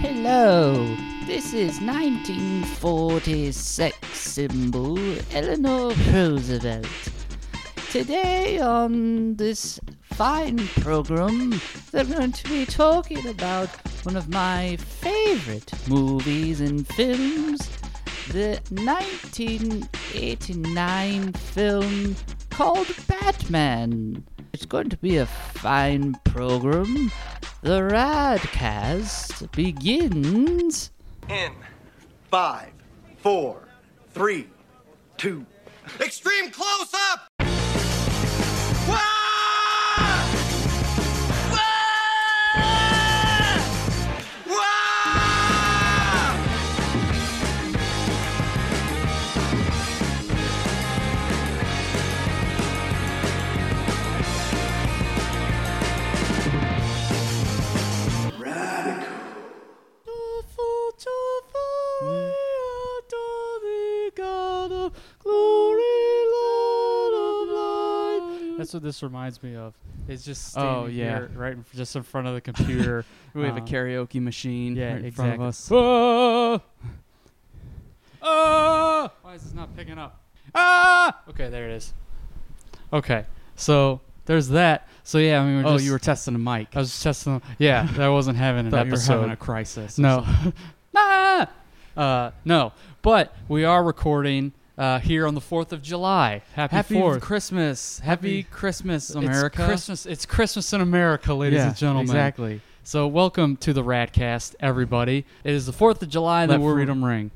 Hello, this is 1946 symbol Eleanor Roosevelt. Today on this fine program, they're going to be talking about one of my favorite movies and films, the 1989 film called Batman. It's going to be a fine program. The Radkast begins. In five, four, three, two. Extreme close up! That's what this reminds me of. It's just Oh, yeah. here, right, in, just in front of the computer. We have a Um, karaoke machine Yeah, right in exactly. front of us. Ah! Ah! Why is this not picking up? Ah! Okay, there it is. Okay, so there's that. So yeah, I mean, we're Oh, just, you were testing a mic. I was just testing. Yeah, I wasn't having an thought you were episode. having a crisis. No. ah! Uh, no. But we are recording uh, here on the 4th of July. Happy, Happy 4th. Christmas. Happy, Happy- Christmas, It's America. Christmas. It's Christmas in America, ladies yeah, and gentlemen. Exactly. So welcome to the Radkast, everybody. It is the 4th of July Let that we're freedom ring.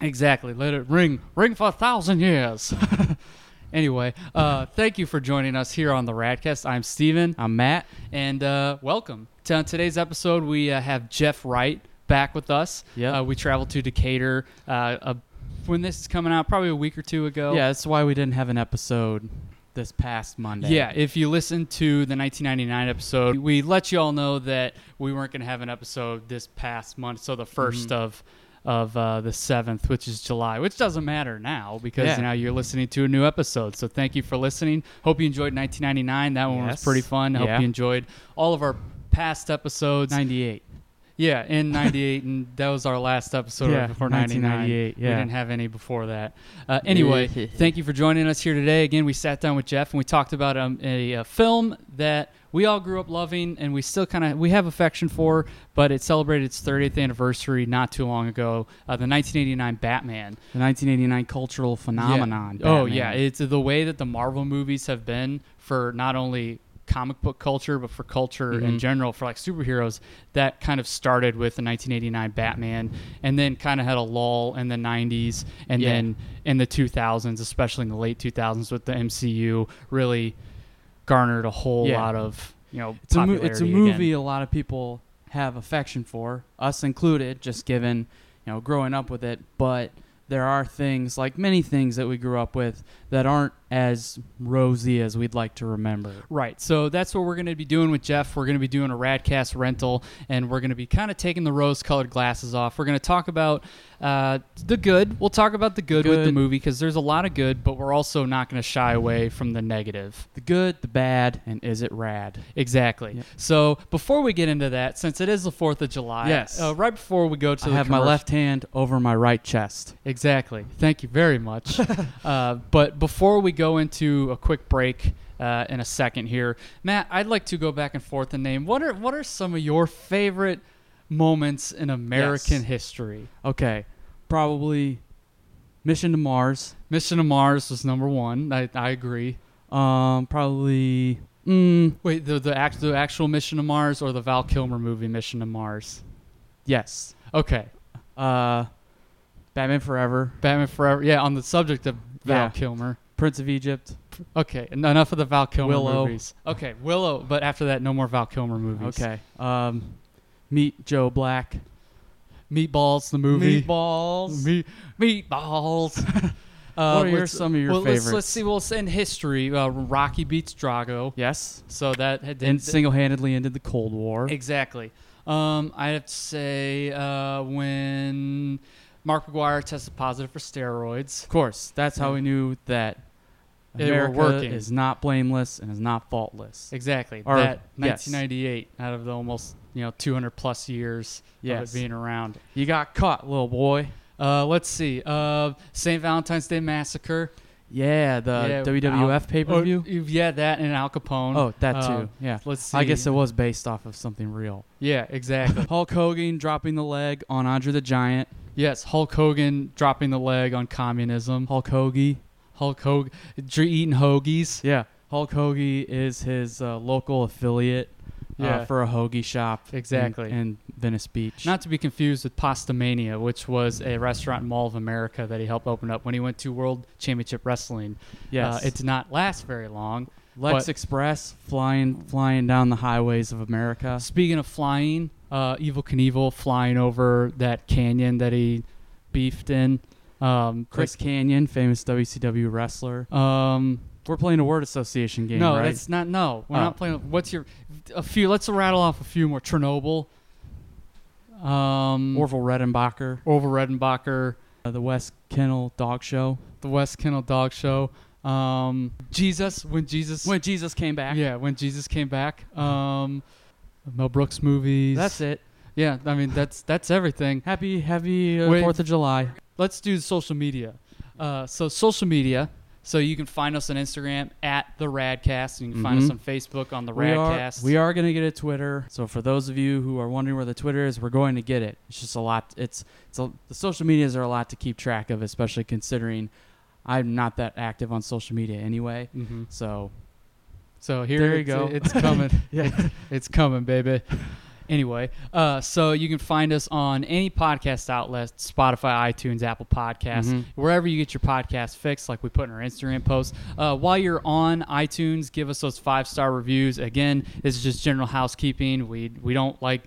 Exactly. Let it ring, ring for a thousand years. anyway, uh, thank you for joining us here on the Radkast. I'm Steven, I'm Matt. and uh, welcome. To on today's episode, we uh, have Jeff Wright back with us. Yep. Uh, we traveled to Decatur uh, uh, when this is coming out, probably a week or two ago. Yeah, that's why we didn't have an episode this past Monday. Yeah, if you listen to the 1999 episode, we let you all know that we weren't going to have an episode this past month, so the 1st Mm-hmm. of of uh, the 7th, which is July, which doesn't matter now because Yeah. now you're listening to a new episode. So thank you for listening. Hope you enjoyed 1999. That one was pretty fun. Hope Yeah. you enjoyed all of our past episodes. 98. Yeah, in '98, and that was our last episode Yeah, before '99. 1998, We didn't have any before that. Uh, anyway, thank you for joining us here today. Again, we sat down with Jeff and we talked about um, a, a film that we all grew up loving and we still kind of we have affection for, but it celebrated its 30th anniversary not too long ago. Uh, the 1989 Batman. The 1989 cultural phenomenon. Yeah. Oh yeah, it's the way that the Marvel movies have been for not only comic book culture but for culture in Mhm. general for like superheroes that kind of started with the 1989 Batman and then kind of had a lull in the 90s and Yeah. then in the 2000s especially in the late 2000s with the MCU really garnered a whole Yeah. lot of you know It's a, mo- it's a movie again. a lot of people have affection for, us included, just given, you know, growing up with it. But there are things, like many things that we grew up with, that aren't as rosy as we'd like to remember. Right. So that's what we're going to be doing with Jeff. We're going to be doing a Radkast rental, and we're going to be kind of taking the rose-colored glasses off. We're going to talk about uh, the good. We'll talk about the good, with the movie because there's a lot of good, but we're also not going to shy away from the negative. The good, the bad, and is it rad? Exactly. Yep. So before we get into that, since it is the Fourth of July, Yes. uh, right before we go to I the have my left hand over my right chest. Exactly. Thank you very much. uh, but before we go into a quick break uh, in a second here, Matt, I'd like to go back and forth and name what are what are some of your favorite moments in American Yes. history? Okay, probably Mission to Mars. Mission to Mars was number one. I, I agree. Um, probably. Mm, Wait, the the, act, the actual Mission to Mars or the Val Kilmer movie Mission to Mars? yes. Okay, Uh, Batman Forever. Batman Forever. Yeah, on the subject of Val Yeah. Kilmer. Prince of Egypt. Okay, en- enough of the Val Kilmer Willow. movies. Okay, Willow, but after that, no more Val Kilmer movies. Okay. Um, Meet Joe Black. Meatballs, the movie. Meatballs. Meat, meatballs. uh, What are your- some of your well, Let's, favorites? let's see. Well, in history, uh, Rocky beats Drago. Yes. So that had And single-handedly ended the Cold War. exactly. Um, I have to say uh, when Mark McGwire tested positive for steroids. Of course, that's how we knew that They were America working. is not blameless and is not faultless. Exactly. Or- that yes. 1998 out of the almost you know 200 plus years Yes. of it being around. You got caught, little boy. Uh, let's see. Uh, St. Valentine's Day Massacre. Yeah, the Yeah, WWF Al- pay per view. yeah, that and Al Capone. Oh, that too. Uh, yeah. Let's see. I guess it was based off of something real. Yeah, exactly. Hulk Hogan dropping the leg on Andre the Giant. yes, Hulk Hogan dropping the leg on communism. Hulk Hoagie. Hulk Hogan eating hoagies. Yeah. Hulk Hoagie is his uh, local affiliate uh, Yeah. for a hoagie shop. Exactly. In, Venice Beach. Not to be confused with Pastamania, which was a restaurant in Mall of America that he helped open up when he went to World Championship Wrestling. yes. Uh, it did not last very long. Lex Express flying flying down the highways of America. Speaking of flying, uh, Evel Knievel flying over that canyon that he beefed in. Um, Chris Kanyon, famous WCW wrestler. Um, We're playing a word association game, no, right? that's not. No, we're Oh. not playing. What's your a few? Let's rattle off a few more. Chernobyl. Um, Orville Redenbacher, Orville Redenbacher, uh, the West Kennel Dog Show. the West Kennel Dog Show. Um, Jesus when Jesus. When Jesus came back. yeah, when Jesus came back. Um, Mel Brooks movies. That's it. Yeah, I mean that's that's everything. Happy Happy uh, Fourth of July. let's do social media. Uh, so social media. So you can find us on Instagram at the Radkast, and you can find us Mhm. on Facebook on the We are, Radkast. we are going to get a Twitter. So for those of you who are wondering where the Twitter is, we're going to get it. It's just a lot. It's it's a, the social medias are a lot to keep track of, especially considering I'm not that active on social media anyway. Mhm. So So here There you it's- go. It's coming. yeah, it's coming, baby. Anyway, uh, so you can find us on any podcast outlet Spotify, iTunes, Apple Podcasts, Mhm. wherever you get your podcast fixed, like we put in our Instagram post. Uh, while you're on iTunes, give us those five star reviews. Again, this is just general housekeeping. We, we don't like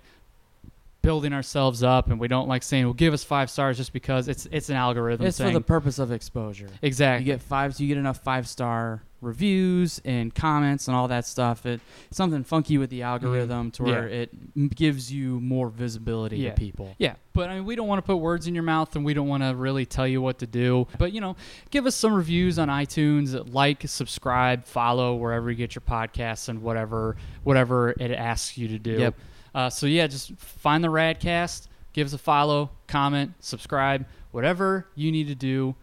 building ourselves up and we don't like saying, well, give us five stars just because it's it's an algorithm it's for the purpose of exposure. exactly. You get five. so You get enough five star reviews and comments and all that stuff. It something funky with the algorithm to where Mm-hmm. Yeah. it gives you more visibility Yeah. to people. Yeah, but I mean, we don't want to put words in your mouth, and we don't want to really tell you what to do. But you know, give us some reviews on iTunes, like, subscribe, follow wherever you get your podcasts, and whatever whatever it asks you to do. Yep. Uh, so yeah, just find the Radkast, give us a follow, comment, subscribe, whatever you need to do.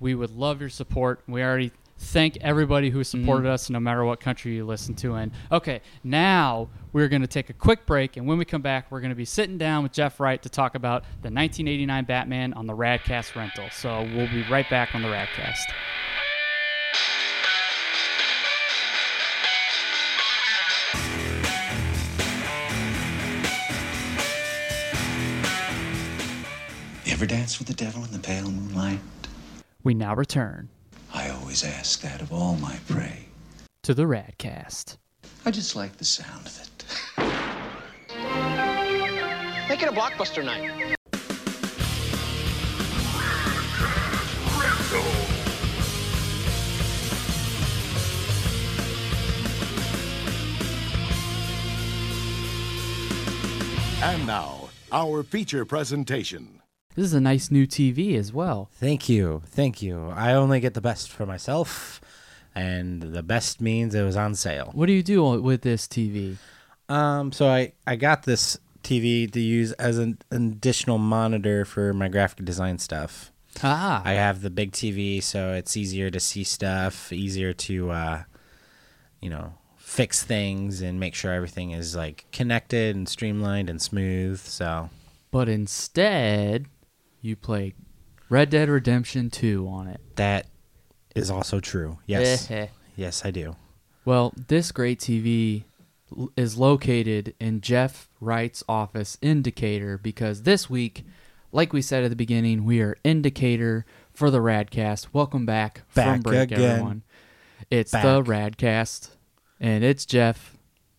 We would love your support. We already thank everybody who supported mm. us, no matter what country you listen to in. Okay, now we're going to take a quick break, and when we come back, we're going to be sitting down with Jeff Wright to talk about the 1989 Batman on the Radkast rental. So we'll be right back on the Radkast. You ever dance with the devil in the pale moonlight? We now return I always ask that of all my prey. to the Radkast. I just like the sound of it. Make it a blockbuster night. And now, our feature presentation. This is a nice new TV as well. Thank you. Thank you. I only get the best for myself, and the best means it was on sale. What do you do with this TV? Um, so I, I got this TV to use as an, an additional monitor for my graphic design stuff. Ah, I have the big TV, so it's easier to see stuff, easier to, uh, you know, fix things and make sure everything is like connected and streamlined and smooth. So but instead, you play Red Dead Redemption 2 on it. that is also true. Yes, yes, I do. Well, this great TV l- is located in Jeff Wright's office in Decatur because this week, like we said at the beginning, we are in Decatur for the Radkast. Welcome back, from Back break, again. everyone. It's Back. the Radkast, and it's Jeff.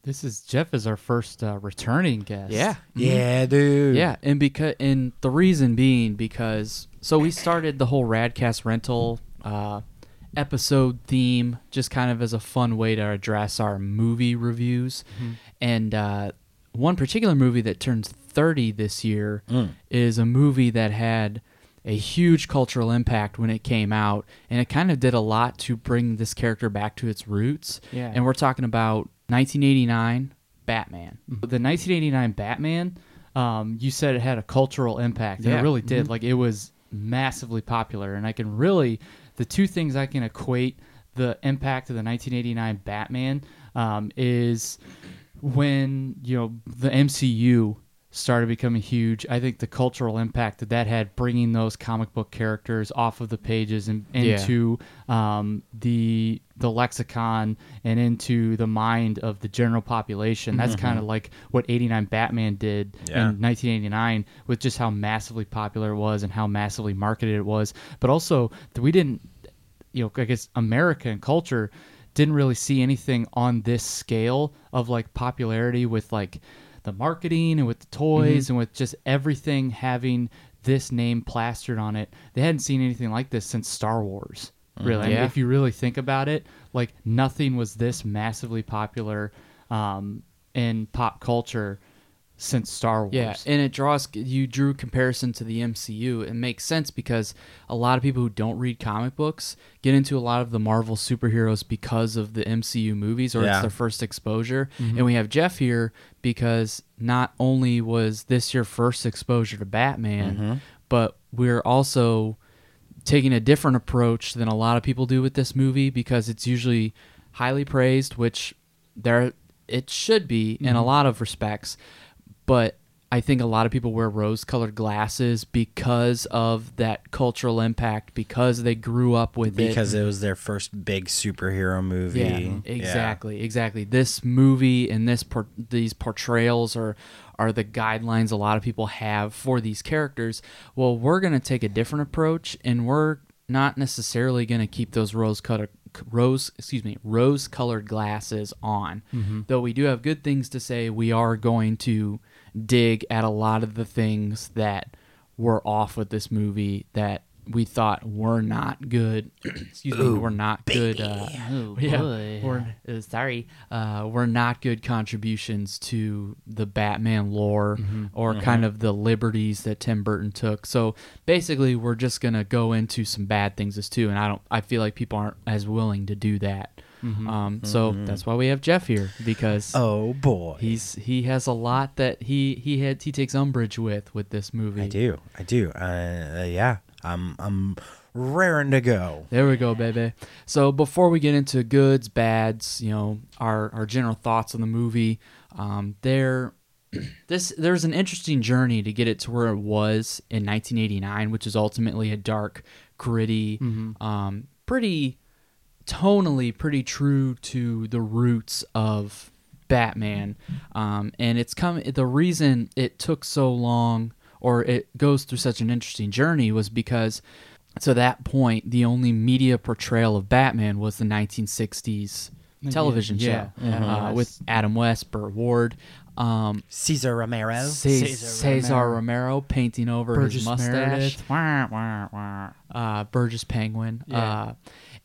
This is Jeff is our first uh, returning guest. Yeah, Yeah, dude. Yeah, and because and the reason being because so we started the whole Radkast rental uh, episode theme just kind of as a fun way to address our movie reviews, and uh, one particular movie that turns thirty this year is a movie that had a huge cultural impact when it came out, and it kind of did a lot to bring this character back to its roots. Yeah. And we're talking about 1989 Batman. The 1989 Batman, um, you said it had a cultural impact, and Yeah. it really did. Like it was massively popular, and I can really the two things I can equate the impact of the 1989 Batman um, is when you know the MCU started becoming huge. I think the cultural impact that that had, bringing those comic book characters off of the pages and Yeah. into um, the the lexicon and into the mind of the general population. That's mm-hmm. kind of like what 89 Batman did Yeah. in 1989 with just how massively popular it was and how massively marketed it was. But also, we didn't, you know, I guess America and culture didn't really see anything on this scale of like popularity with like the marketing and with the toys mm-hmm. and with just everything having this name plastered on it. They hadn't seen anything like this since Star Wars. Mm, really, I mean, Yeah. if you really think about it, like nothing was this massively popular um, in pop culture since Star Wars. Yeah, and it draws you drew comparison to the MCU. It makes sense because a lot of people who don't read comic books get into a lot of the Marvel superheroes because of the MCU movies or Yeah. it's their first exposure. Mm-hmm. And we have Jeff here because not only was this your first exposure to Batman, mm-hmm. but we're also taking a different approach than a lot of people do with this movie because it's usually highly praised, which there it should be in a mm-hmm. lot of respects. But I think a lot of people wear rose-colored glasses because of that cultural impact, because they grew up with it. because it was their first big superhero movie. Yeah, exactly, exactly. This movie and this por- these portrayals are are the guidelines a lot of people have for these characters. Well, we're going to take a different approach, and we're not necessarily going to keep those rose colored rose excuse me rose colored glasses on mm-hmm. though we do have good things to say we are going to dig at a lot of the things that were off with this movie that we thought were not good excuse me were not good uh, Oh, yeah, boy. We're, uh, sorry, uh, were not good contributions to the Batman lore or kind of the liberties that Tim Burton took. So basically, we're just gonna go into some bad things as too, and I don't. I feel like people aren't as willing to do that. Um, so that's why we have Jeff here because Oh boy. he's he has a lot that he he had he takes umbrage with with this movie. I do. I do. Uh, uh, yeah. I'm I'm raring to go. There we go, baby. So before we get into goods, bads, you know, our our general thoughts on the movie, um, there, this there's an interesting journey to get it to where it was in 1989, which is ultimately a dark, gritty, um, pretty tonally pretty true to the roots of Batman. Um, and it's come the reason it took so long or it goes through such an interesting journey was because to that point the only media portrayal of Batman was the 1960s television yeah, show Adam uh, West. with Adam West, Burt Ward, um, Cesar Romero. Cesar, Cesar Cesar Romero. Romero painting over his Burgess mustache Meredith. Wah, wah, wah. uh, Burgess Penguin. Yeah. Uh,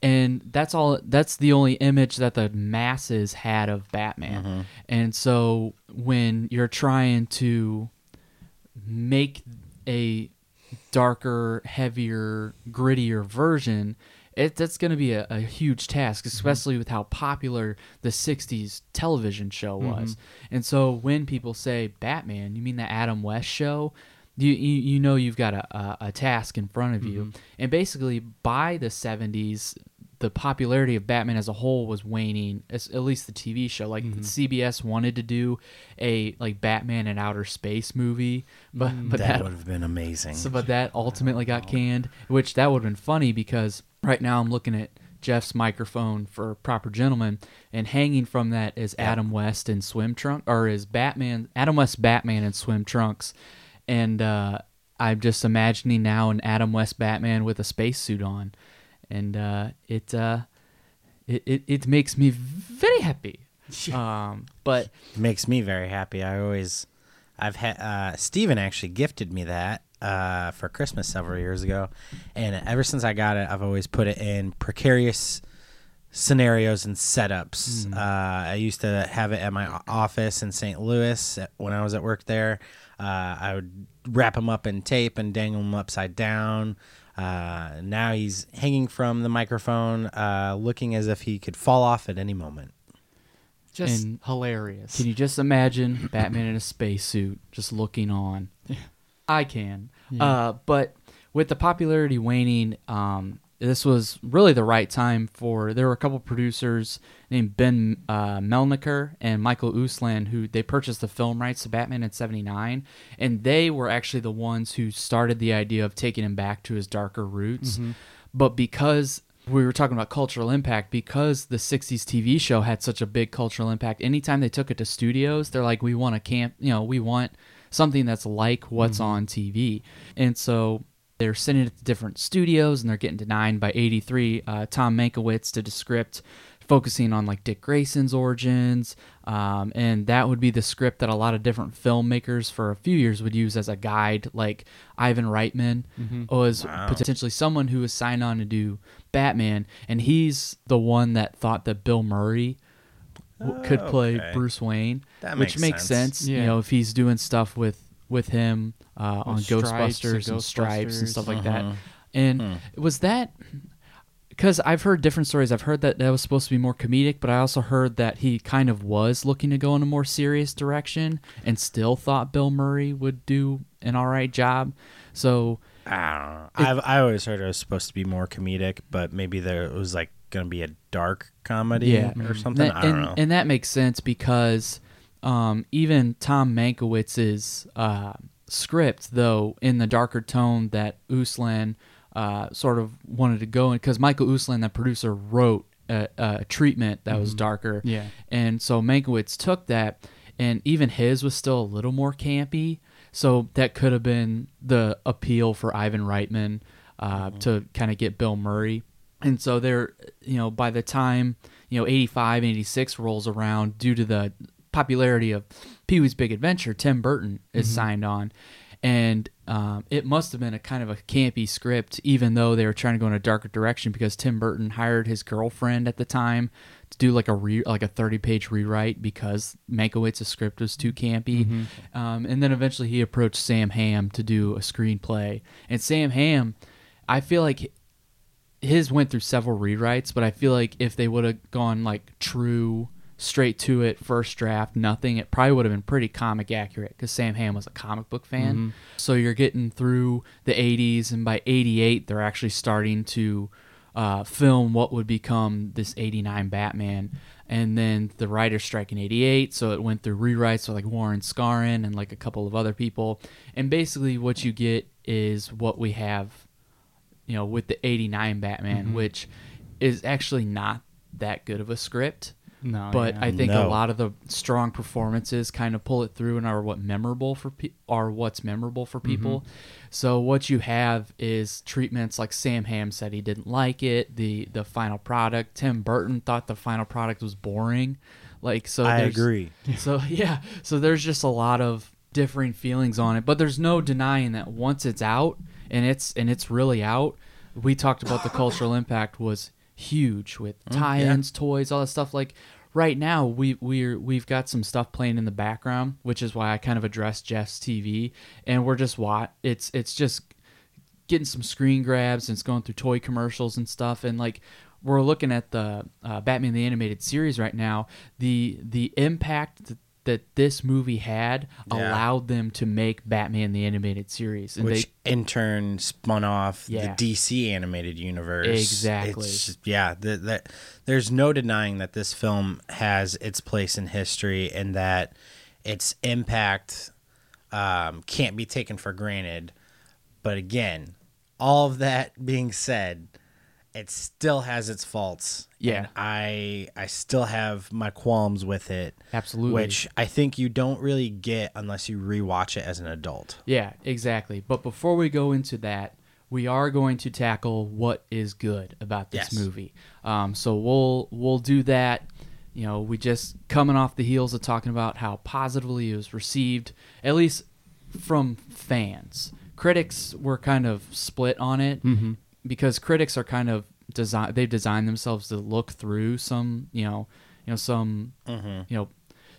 and that's all. That's the only image that the masses had of Batman. And so when you're trying to make a darker, heavier, grittier version, it that's going to be a, a huge task, mm-hmm. especially with how popular the '60s television show mm-hmm. was. And so when people say Batman, you mean the Adam West show? You, you, you know you've got a, a, a task in front of you. Mm-hmm. And basically, by the 70s, the popularity of Batman as a whole was waning. as- At least the TV show, like CBS wanted to do a like Batman in outer space movie, but but that that, would have been amazing. so, but that ultimately got canned. Which that would have been funny because right now I'm looking at Jeff's microphone for Proper Gentleman, and hanging from that is Adam West in swim trunk or is Batman Adam West Batman in swim trunks, and uh, I'm just imagining now an Adam West Batman with a spacesuit on, and uh, it, uh, it it it makes me very happy. um, but makes me very happy. I always, I've had uh, Steven actually gifted me that uh, for Christmas several years ago, and ever since I got it, I've always put it in precarious scenarios and setups. Uh, I used to have it at my office in St. Louis at- when I was at work there. Uh, I would wrap them up in tape and dangle them upside down. Uh, now he's hanging from the microphone, uh, looking as if he could fall off at any moment. Just And hilarious. Can you just imagine Batman in a spacesuit just looking on? I can. Uh, but with the popularity waning, um, this was really the right time for. There were a couple producers named Ben uh, Melniker and Michael Uslan who they purchased the film rights to Batman in '79, and they were actually the ones who started the idea of taking him back to his darker roots. But because we were talking about cultural impact because the 60s TV show had such a big cultural impact. Anytime they took it to studios, they're like, we want a camp, you know, we want something that's like what's on TV. And so they're sending it to different studios and they're getting denied by 83. Uh, Tom Mankiewicz did a script focusing on like Dick Grayson's origins. Um, and that would be the script that a lot of different filmmakers for a few years would use as a guide. Like Ivan Reitman was potentially someone who was signed on to do Batman, and he's the one that thought that Bill Murray w- could play Okay. Bruce Wayne, That which makes makes sense. sense. You know, if he's doing stuff with with him uh, on Stripes and Ghostbusters and Stripes and Ghostbusters. stuff like that. Uh-huh. And hmm. was that because I've heard different stories. I've heard that that was supposed to be more comedic, but I also heard that he kind of was looking to go in a more serious direction and still thought Bill Murray would do an all right job. So ah. I don't know. I've I always heard it was supposed to be more comedic, but maybe there it was like going to be a dark comedy yeah, or mm-hmm. something. That- I don't and, know. and that makes sense because um, even Tom Mankiewicz's uh, script, though, in the darker tone that Uslan uh, sort of wanted to go in, because Michael Uslan, the producer, wrote a, a treatment that was darker. Yeah. And so Mankiewicz took that, and even his was still a little more campy. So that could have been the appeal for Ivan Reitman uh, to kind of get Bill Murray. And so they're, you know, by the time, you know, 85, 86 rolls around, due to the popularity of Pee Wee's Big Adventure, Tim Burton is signed on. And um, it must have been a kind of a campy script, even though they were trying to go in a darker direction because Tim Burton hired his girlfriend at the time to do like a re- like a 30 page rewrite because Mankiewicz's script was too campy. Um, and then eventually he approached Sam Hamm to do a screenplay. And Sam Hamm, I feel like his went through several rewrites, but I feel like if they would have gone like true, straight to it, first draft, nothing, it probably would have been pretty comic accurate because Sam Hamm was a comic book fan. So you're getting through the 80s, and by 88, they're actually starting to uh, film what would become this 89 Batman. And then the writer's strike in 88, so it went through rewrites with like Warren Skaaren and like a couple of other people. And basically, what you get is what we have you know, with the 89 Batman, Mm-hmm. which is actually not that good of a script. No, but yeah. I think a lot of the strong performances kind of pull it through and are what memorable for pe- are what's memorable for mm-hmm. people. So what you have is treatments like Sam Hamm said he didn't like it. The the final product, Tim Burton thought the final product was boring. Like so, I agree. so yeah, so there's just a lot of differing feelings on it, but there's no denying that once it's out and it's and it's really out, we talked about the cultural impact was huge with tie-ins, toys, all that stuff. Like right now, we we're we've got some stuff playing in the background, which is why I kind of addressed Jeff's TV, and we're just what it's it's just getting some screen grabs and it's going through toy commercials and stuff. And like we're looking at the uh, Batman the animated series right now. The the impact that, that this movie had Yeah. allowed them to make Batman the animated series and Which they in turn spun off Yeah. the DC animated universe. Exactly. It's yeah, the, the, there's no denying that this film has its place in history and that its impact um, can't be taken for granted. But again, all of that being said, it still has its faults. Yeah. I I still have my qualms with it. Absolutely. Which I think you don't really get unless you rewatch it as an adult. Yeah, exactly. But before we go into that, we are going to tackle what is good about this Yes. movie. Um, so we'll we'll do that. You know, we just coming off the heels of talking about how positively it was received, at least from fans. Critics were kind of split on it because critics are kind of design they've designed themselves to look through some you know you know some Mm-hmm. you know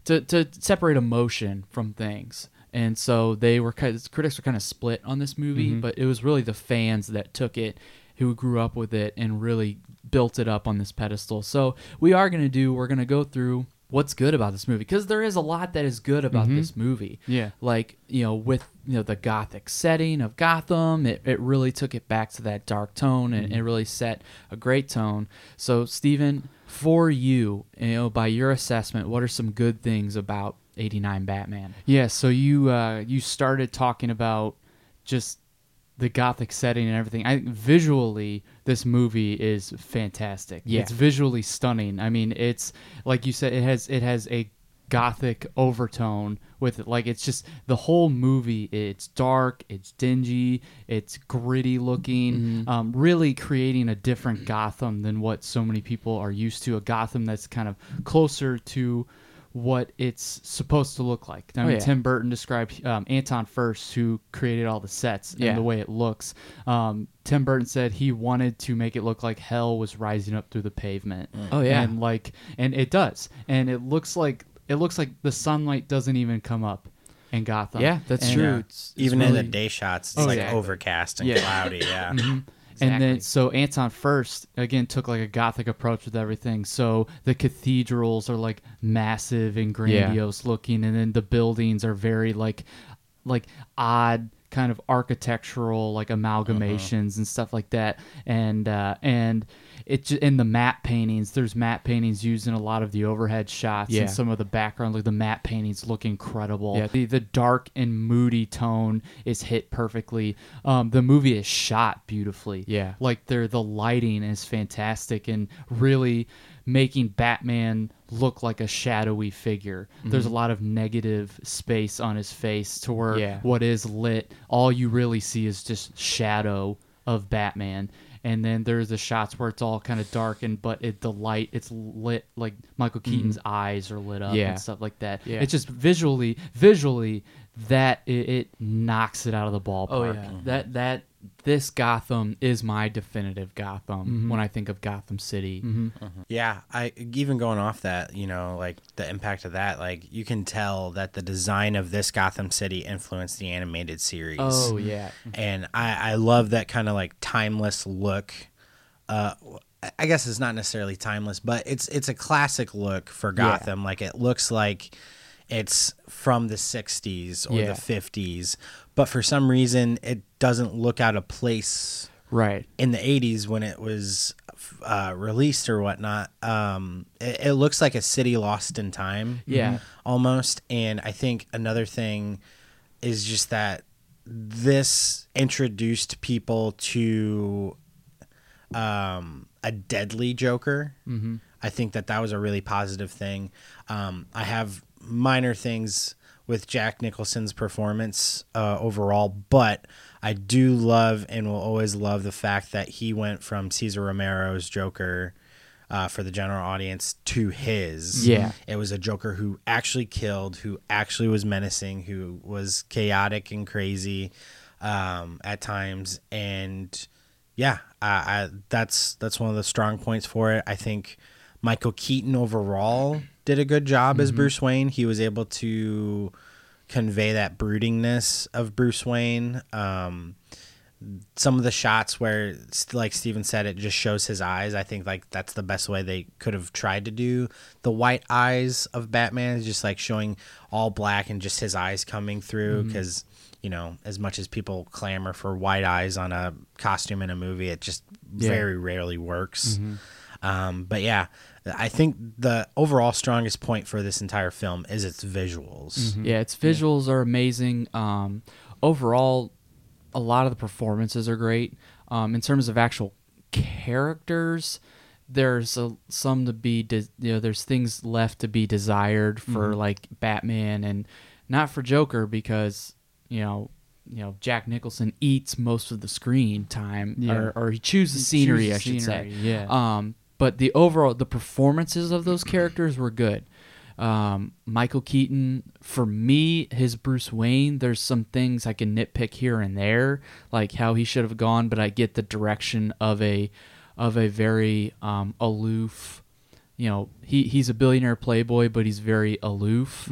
to to separate emotion from things. And so they were kind of, critics were kind of split on this movie, Mhm. but it was really the fans that took it who grew up with it and really built it up on this pedestal. So we are going to do we're going to go through what's good about this movie because there is a lot that is good about Mhm. this movie Yeah. like you know with you know the gothic setting of gotham it, it really took it back to that dark tone and Mhm. it really set a great tone so stephen for you you know by your assessment what are some good things about 89 batman Yeah, so you uh, you started talking about just the gothic setting and everything. I visually this movie is fantastic. Yeah. It's visually stunning. I mean, it's like you said it has it has a gothic overtone with it. Like it's just the whole movie it's dark, it's dingy, it's gritty looking, Mhm. um, really creating a different Gotham than what so many people are used to. A Gotham that's kind of closer to what it's supposed to look like. I Oh, mean, yeah. Tim Burton described um, Anton Furst, who created all the sets Yeah. and the way it looks. Um, Tim Burton said he wanted to make it look like hell was rising up through the pavement. Oh, yeah. and like, and it does, and it looks like it looks like the sunlight doesn't even come up in Gotham. Yeah, that's And, true. uh, It's- it's Even in the day shots, it's Oh, like yeah. overcast and Yeah. cloudy. Yeah. Mhm. Exactly. And then so Anton Furst again took like a gothic approach with everything. So the cathedrals are like massive and grandiose looking, and then the buildings are very like like odd kind of architectural like amalgamations and stuff like that. And uh, and it ju- in the matte paintings, there's matte paintings used in a lot of the overhead shots Yeah. and some of the background. Like the matte paintings look incredible. Yeah. The the dark and moody tone is hit perfectly. Um, the movie is shot beautifully. Yeah. Like there the lighting is fantastic and really making Batman look like a shadowy figure. There's a lot of negative space on his face to where Mm-hmm. Yeah. what is lit, all you really see is just shadow of Batman. And then there's the shots where it's all kind of dark and but it the light it's lit like Michael Keaton's eyes are lit up Mm-hmm. Yeah. and stuff like that. Yeah. It's just visually visually that it, it knocks it out of the ballpark. Oh yeah, that that this Gotham is my definitive Gotham Mhm. when I think of Gotham City. Mhm. Yeah, I even going off that, you know, like the impact of that, like you can tell that the design of this Gotham City influenced the animated series. Oh yeah, and I I love that kind of like timeless look. Uh, I guess it's not necessarily timeless, but it's it's a classic look for Gotham. Like it looks like it's from the 60s or Yeah. the 50s, but for some reason it doesn't look out of place right. in the 80s when it was uh, released or whatnot. Um, it, it looks like a city lost in time. Yeah. Almost. And I think another thing is just that this introduced people to um, a deadly Joker. Mm-hmm. I think that that was a really positive thing. Um, I have minor things with Jack Nicholson's performance uh, overall, but I do love and will always love the fact that he went from Cesar Romero's Joker uh, for the general audience to his. Yeah. It was a Joker who actually killed, who actually was menacing, who was chaotic and crazy um, at times, and yeah, I, I, that's that's one of the strong points for it. I think Michael Keaton overall did a good job as Bruce Wayne. He was able to convey that broodingness of Bruce Wayne. Um, some of the shots where, like Steven said, it just shows his eyes. I think like that's the best way they could have tried to do the white eyes of Batman, is just like showing all black and just his eyes coming through. Because you know, as much as people clamor for white eyes on a costume in a movie, it just Yeah. very rarely works. Um, but yeah, I think the overall strongest point for this entire film is its visuals. Yeah, its visuals are amazing. Um, overall, a lot of the performances are great. Um, in terms of actual characters, there's a, some to be, de- you know, there's things left to be desired for like Batman and not for Joker because you know, you know, Jack Nicholson eats most of the screen time, Yeah. or, or he chews the He scenery, chews I should scenery, say. yeah. Um, but the overall, the performances of those characters were good. Um, Michael Keaton, for me, his Bruce Wayne, there's some things I can nitpick here and there, like how he should have gone, but I get the direction of a of a very um, aloof. You know, he, he's a billionaire playboy, but he's very aloof.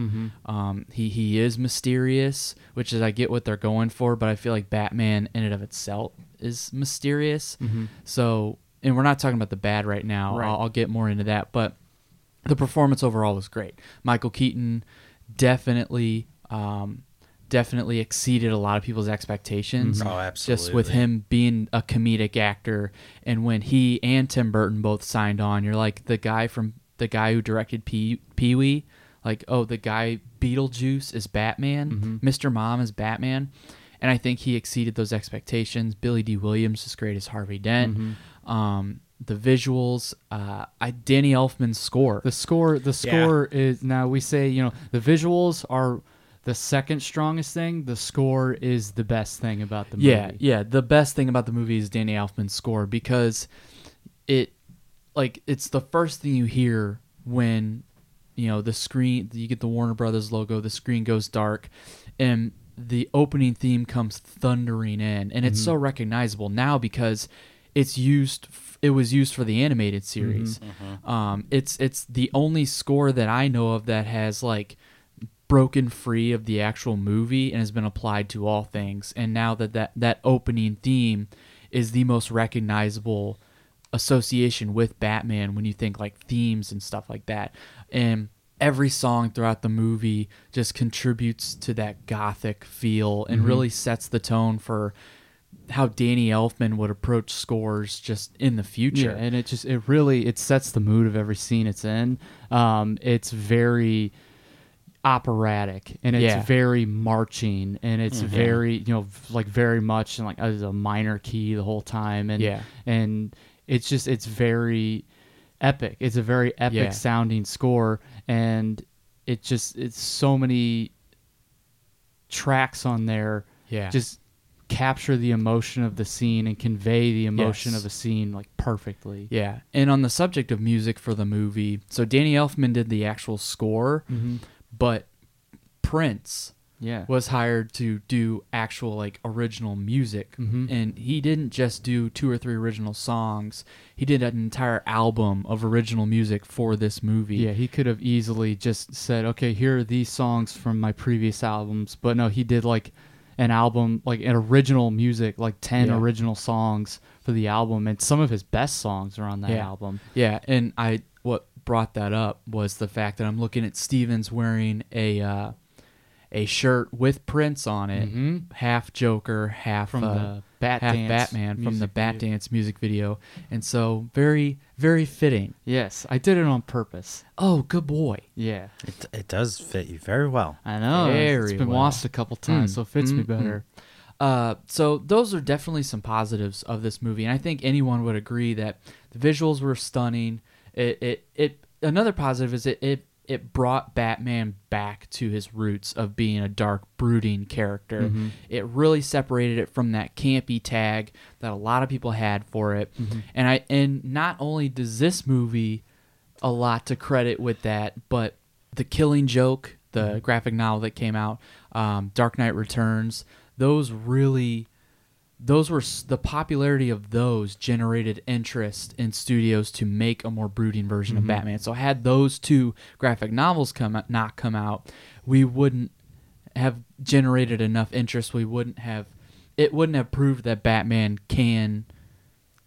Um, he he is mysterious, which is I get what they're going for, but I feel like Batman in and of itself is mysterious. So, and we're not talking about the bad right now. Right. I'll, I'll get more into that, but the performance overall was great. Michael Keaton definitely um, definitely exceeded a lot of people's expectations. Mm-hmm. Oh, absolutely. Just with him being a comedic actor, and when he and Tim Burton both signed on, you're like the guy from the guy who directed Pee Pee Wee, like oh the guy Beetlejuice is Batman, mm-hmm. Mr. Mom is Batman, and I think he exceeded those expectations. Billy Dee Williams is great as Harvey Dent. Mm-hmm. Um, the visuals, uh, I Danny Elfman's score. The score, the score is now we say you know the visuals are the second strongest thing. The score is the best thing about the movie. Yeah, yeah. The best thing about the movie is Danny Elfman's score because it, like, it's the first thing you hear when, you know, the screen. You get the Warner Brothers logo. The screen goes dark, and the opening theme comes thundering in, and it's so recognizable now because it's used. f- It was used for the animated mm-hmm. series. Mm-hmm. Um, it's it's the only score that I know of that has like broken free of the actual movie and has been applied to all things. And now that that, that opening theme is the most recognizable association with Batman when you think like themes and stuff like that. And every song throughout the movie just contributes to that gothic feel and mm-hmm. really sets the tone for how Danny Elfman would approach scores just in the future. Yeah, and it just it really it sets the mood of every scene it's in. Um, it's very operatic and it's Yeah. very marching and it's very you know like very much in like as a minor key the whole time and Yeah. and it's just it's very epic. It's a very epic Yeah. sounding score and it just it's so many tracks on there Yeah. just capture the emotion of the scene and convey the emotion Yes. of a scene like perfectly. Yeah, and on the subject of music for the movie, so Danny Elfman did the actual score, mm-hmm. but Prince Yeah. was hired to do actual like original music, mm-hmm. and he didn't just do two or three original songs. He did an entire album of original music for this movie. Yeah, he could have easily just said, "Okay, here are these songs from my previous albums," but no, he did like an album, like an original music, like ten Yeah. original songs for the album, and some of his best songs are on that Yeah. album. Yeah, and I what brought that up was the fact that I'm looking at Stevens wearing a uh, a shirt with Prince on it, hmm half Joker, half From uh, the Bat half Dance Batman from the Bat video. Dance music video, and so very very fitting. Yes, I did it on purpose. Oh, good boy. Yeah, It, it does fit you very well. I know. Very it's been well. watched a couple times, Mm, so it fits me mm, better. Uh, so those are definitely some positives of this movie, and I think anyone would agree that the visuals were stunning. It it, it another positive is it, it it brought Batman back to his roots of being a dark, brooding character. Mm-hmm. It really separated it from that campy tag that a lot of people had for it, mm-hmm. and I and not only does this movie a lot to credit with that, but the Killing Joke, the mm-hmm. graphic novel that came out, um, Dark Knight Returns, those really, those were the popularity of those generated interest in studios to make a more brooding version of Batman. So had those two graphic novels come not come out, we wouldn't have generated enough interest. We wouldn't have, it wouldn't have proved that Batman can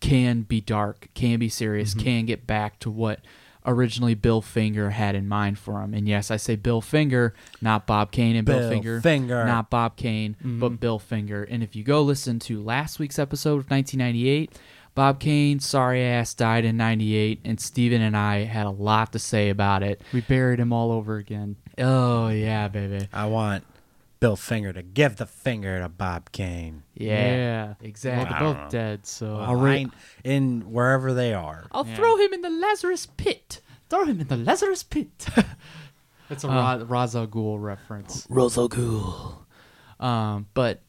can be dark, can be serious, Mm-hmm. can get back to what originally Bill Finger had in mind for him. And yes, I say Bill Finger, not Bob Kane and Bill, Bill Finger. Finger. Not Bob Kane, Mm-hmm. but Bill Finger. And if you go listen to last week's episode of 1998, Bob Kane, sorry ass, died in 98, and Steven and I had a lot to say about it. We buried him all over again. Oh, yeah, baby. I want Bill Finger to give the finger to Bob Kane. Yeah, Well, exactly. they're both dead, so I'll All right. In wherever they are. I'll throw him in the Lazarus pit. throw him in the Lazarus pit. That's a Ra- Ra's al Ghul reference. Um, but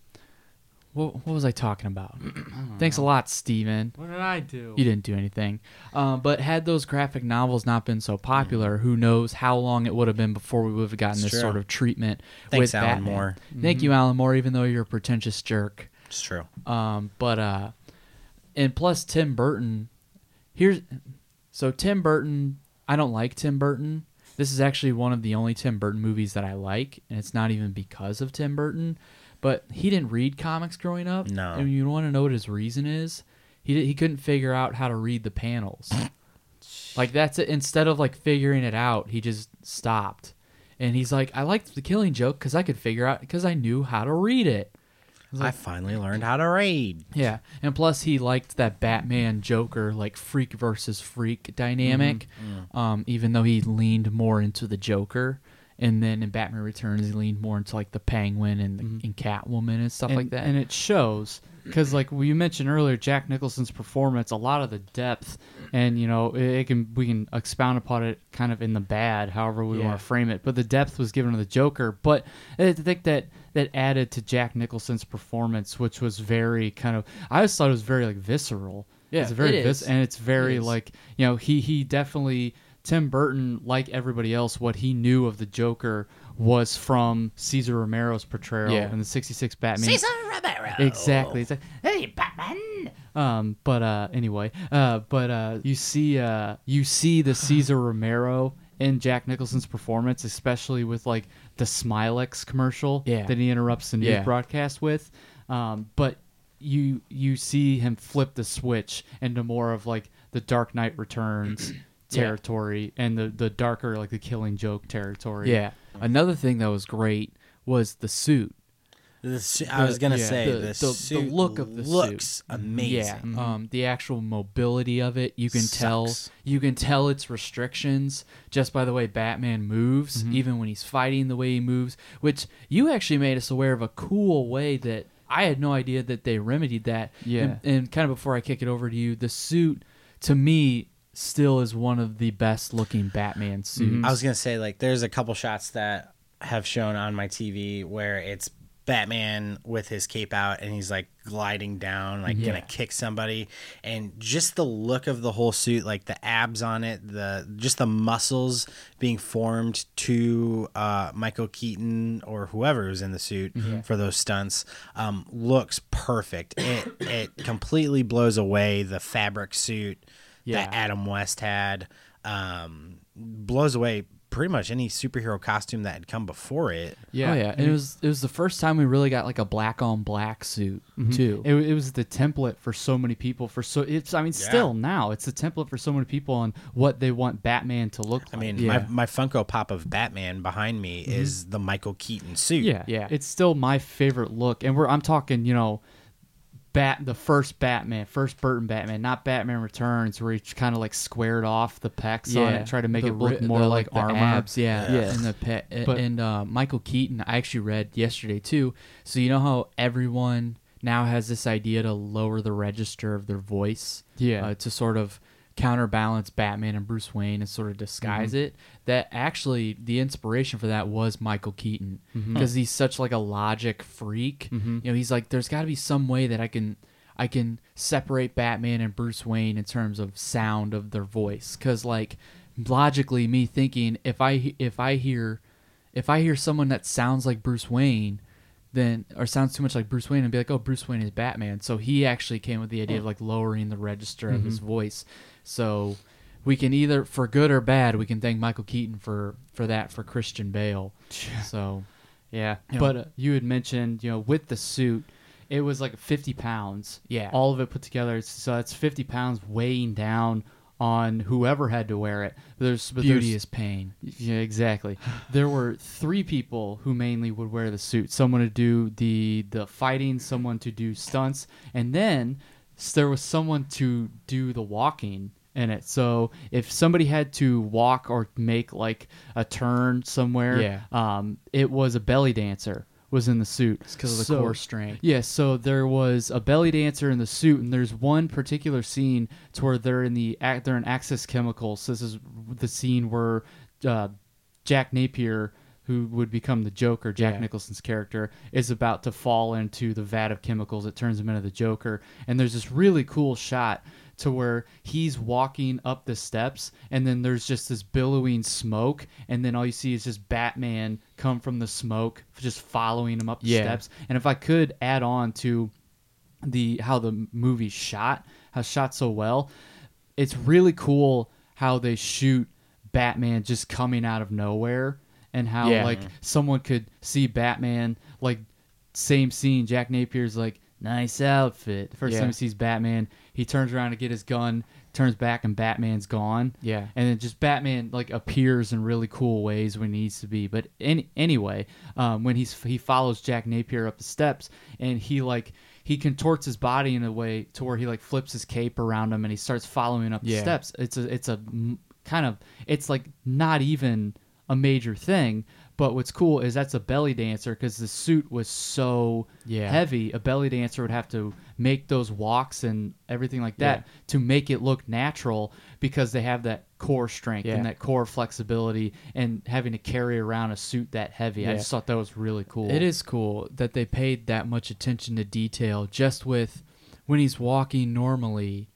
what, what was I talking about? Thanks a lot, Steven. What did I do? You didn't do anything. Um, but had those graphic novels not been so popular, who knows how long it would have been before we would have gotten It's this true. sort of treatment Thanks, with Alan Batman. Moore. Thank you, Alan Moore, even though you're a pretentious jerk. It's true. Um, but uh, and plus Tim Burton, here's so Tim Burton. I don't like Tim Burton. This is actually one of the only Tim Burton movies that I like, and it's not even because of Tim Burton. But he didn't read comics growing up. No. And you want to know what his reason is? He di- he couldn't figure out how to read the panels. like that's it. Instead of like figuring it out, he just stopped. And he's like, I liked the Killing Joke because I could figure out because I knew how to read it. I finally learned how to read. Yeah, and plus he liked that Batman Joker like freak versus freak dynamic. Um, even though he leaned more into the Joker, and then in Batman Returns he leaned more into like the Penguin and the, mm-hmm. and Catwoman and stuff and, like that. and it shows because like we mentioned earlier jack nicholson's performance a lot of the depth and you know it, it can we can expound upon it kind of in the bad however we Yeah. want to frame it. But the depth was given to the joker. But i think that that added to jack nicholson's performance which was very kind of i always thought it was very like visceral. Yeah, it's very it vis- and it's very It like you know he he definitely tim burton like everybody else what he knew of the joker was from Cesar Romero's portrayal Yeah. in the 66 Batman. Cesar Romero. Exactly. It's like, hey, Batman. Um, but uh, anyway, uh, but uh, you see, uh, you see the Cesar Romero in Jack Nicholson's performance, especially with like the Smilex commercial Yeah. that he interrupts the news Yeah. broadcast with. Um, but you you see him flip the switch into more of like the Dark Knight Returns territory and the the darker like the Killing Joke territory. yeah, another thing that was great was the suit. The su- I was gonna yeah, say the- the, the- the look of the suit. looks amazing. Yeah, um, the actual mobility of it, you can tell. You can tell its restrictions just by the way Batman moves, Mm-hmm. even when he's fighting, the way he moves. Which you actually made us aware of a cool way that I had no idea that they remedied that. Yeah. and, and kind of before I kick it over to you, the suit to me still is one of the best looking Batman suits. I was gonna say like there's a couple shots that have shown on my TV where it's Batman with his cape out and he's like gliding down, like Yeah. gonna kick somebody, and just the look of the whole suit, like the abs on it, the just the muscles being formed to uh, Michael Keaton or whoever was in the suit for those stunts, um, looks perfect. It it completely blows away the fabric suit Yeah. that Adam West had. Um, blows away pretty much any superhero costume that had come before it. Yeah, oh, yeah, and it was it was the first time we really got like a black on black suit too. It, it was the template for so many people. For so it's, I mean, still now it's the template for so many people on what they want Batman to look like. I mean, Yeah. my, my Funko Pop of Batman behind me is the Michael Keaton suit. yeah, Yeah. it's still my favorite look, and we're I'm talking, you know, Bat the first Batman, first Burton Batman, not Batman Returns, where he kind of like squared off the pecs on it, try to make the it look more the, like, the armor. abs, yeah, Yeah. and the pe- But- and uh, Michael Keaton. I actually read yesterday too. So you know how everyone now has this idea to lower the register of their voice, Yeah. uh, to sort of counterbalance Batman and Bruce Wayne and sort of disguise Mm-hmm. it. That actually the inspiration for that was Michael Keaton Mm-hmm. because he's such like a logic freak. You know, he's like, there's got to be some way that I can. I can separate Batman and Bruce Wayne in terms of sound of their voice cuz like logically me thinking if I if I hear if I hear someone that sounds like Bruce Wayne then or sounds too much like Bruce Wayne and be like oh Bruce Wayne is Batman so he actually came with the idea of like lowering the register of his voice so we can either for good or bad we can thank Michael Keaton for for that for Christian Bale so Yeah, Yeah. but uh, you had mentioned, you know, with the suit, it was like 50 pounds. Yeah. all of it put together. So that's 50 pounds weighing down on whoever had to wear it. There's beauty there's- is pain Yeah, exactly. there were three people who mainly would wear the suit. Someone to do the the fighting, someone to do stunts, and then there was someone to do the walking in it. So if somebody had to walk or make like a turn somewhere, Yeah. um, it was a belly dancer was in the suit because of the So- core strength yeah, so there was a belly dancer in the suit, and there's one particular scene to where they're in the they're in Axis Chemicals. This is the scene where uh, Jack Napier, who would become the Joker, Jack Yeah. Nicholson's character, is about to fall into the vat of chemicals that turns him into the Joker. And there's this really cool shot to where he's walking up the steps, and then there's just this billowing smoke, and then all you see is just Batman come from the smoke, just following him up the Yeah. steps. And if I could add on to the how the movie shot, how shot so well, it's really cool how they shoot Batman just coming out of nowhere and how Yeah. like someone could see Batman like same scene Jack Napier's like nice outfit. The first Yeah. time he sees Batman, he turns around to get his gun, turns back and Batman's gone. Yeah. And then just Batman like appears in really cool ways when he needs to be. But any, anyway, um, when he's he follows Jack Napier up the steps and he like he contorts his body in a way to where he like flips his cape around him and he starts following up the steps. It's a it's a m- kind of it's like not even a major thing. But what's cool is that's a belly dancer because the suit was so Yeah. heavy. A belly dancer would have to make those walks and everything like that Yeah. to make it look natural because they have that core strength Yeah. and that core flexibility and having to carry around a suit that heavy. I just thought that was really cool. It is cool that they paid that much attention to detail just with when he's walking normally,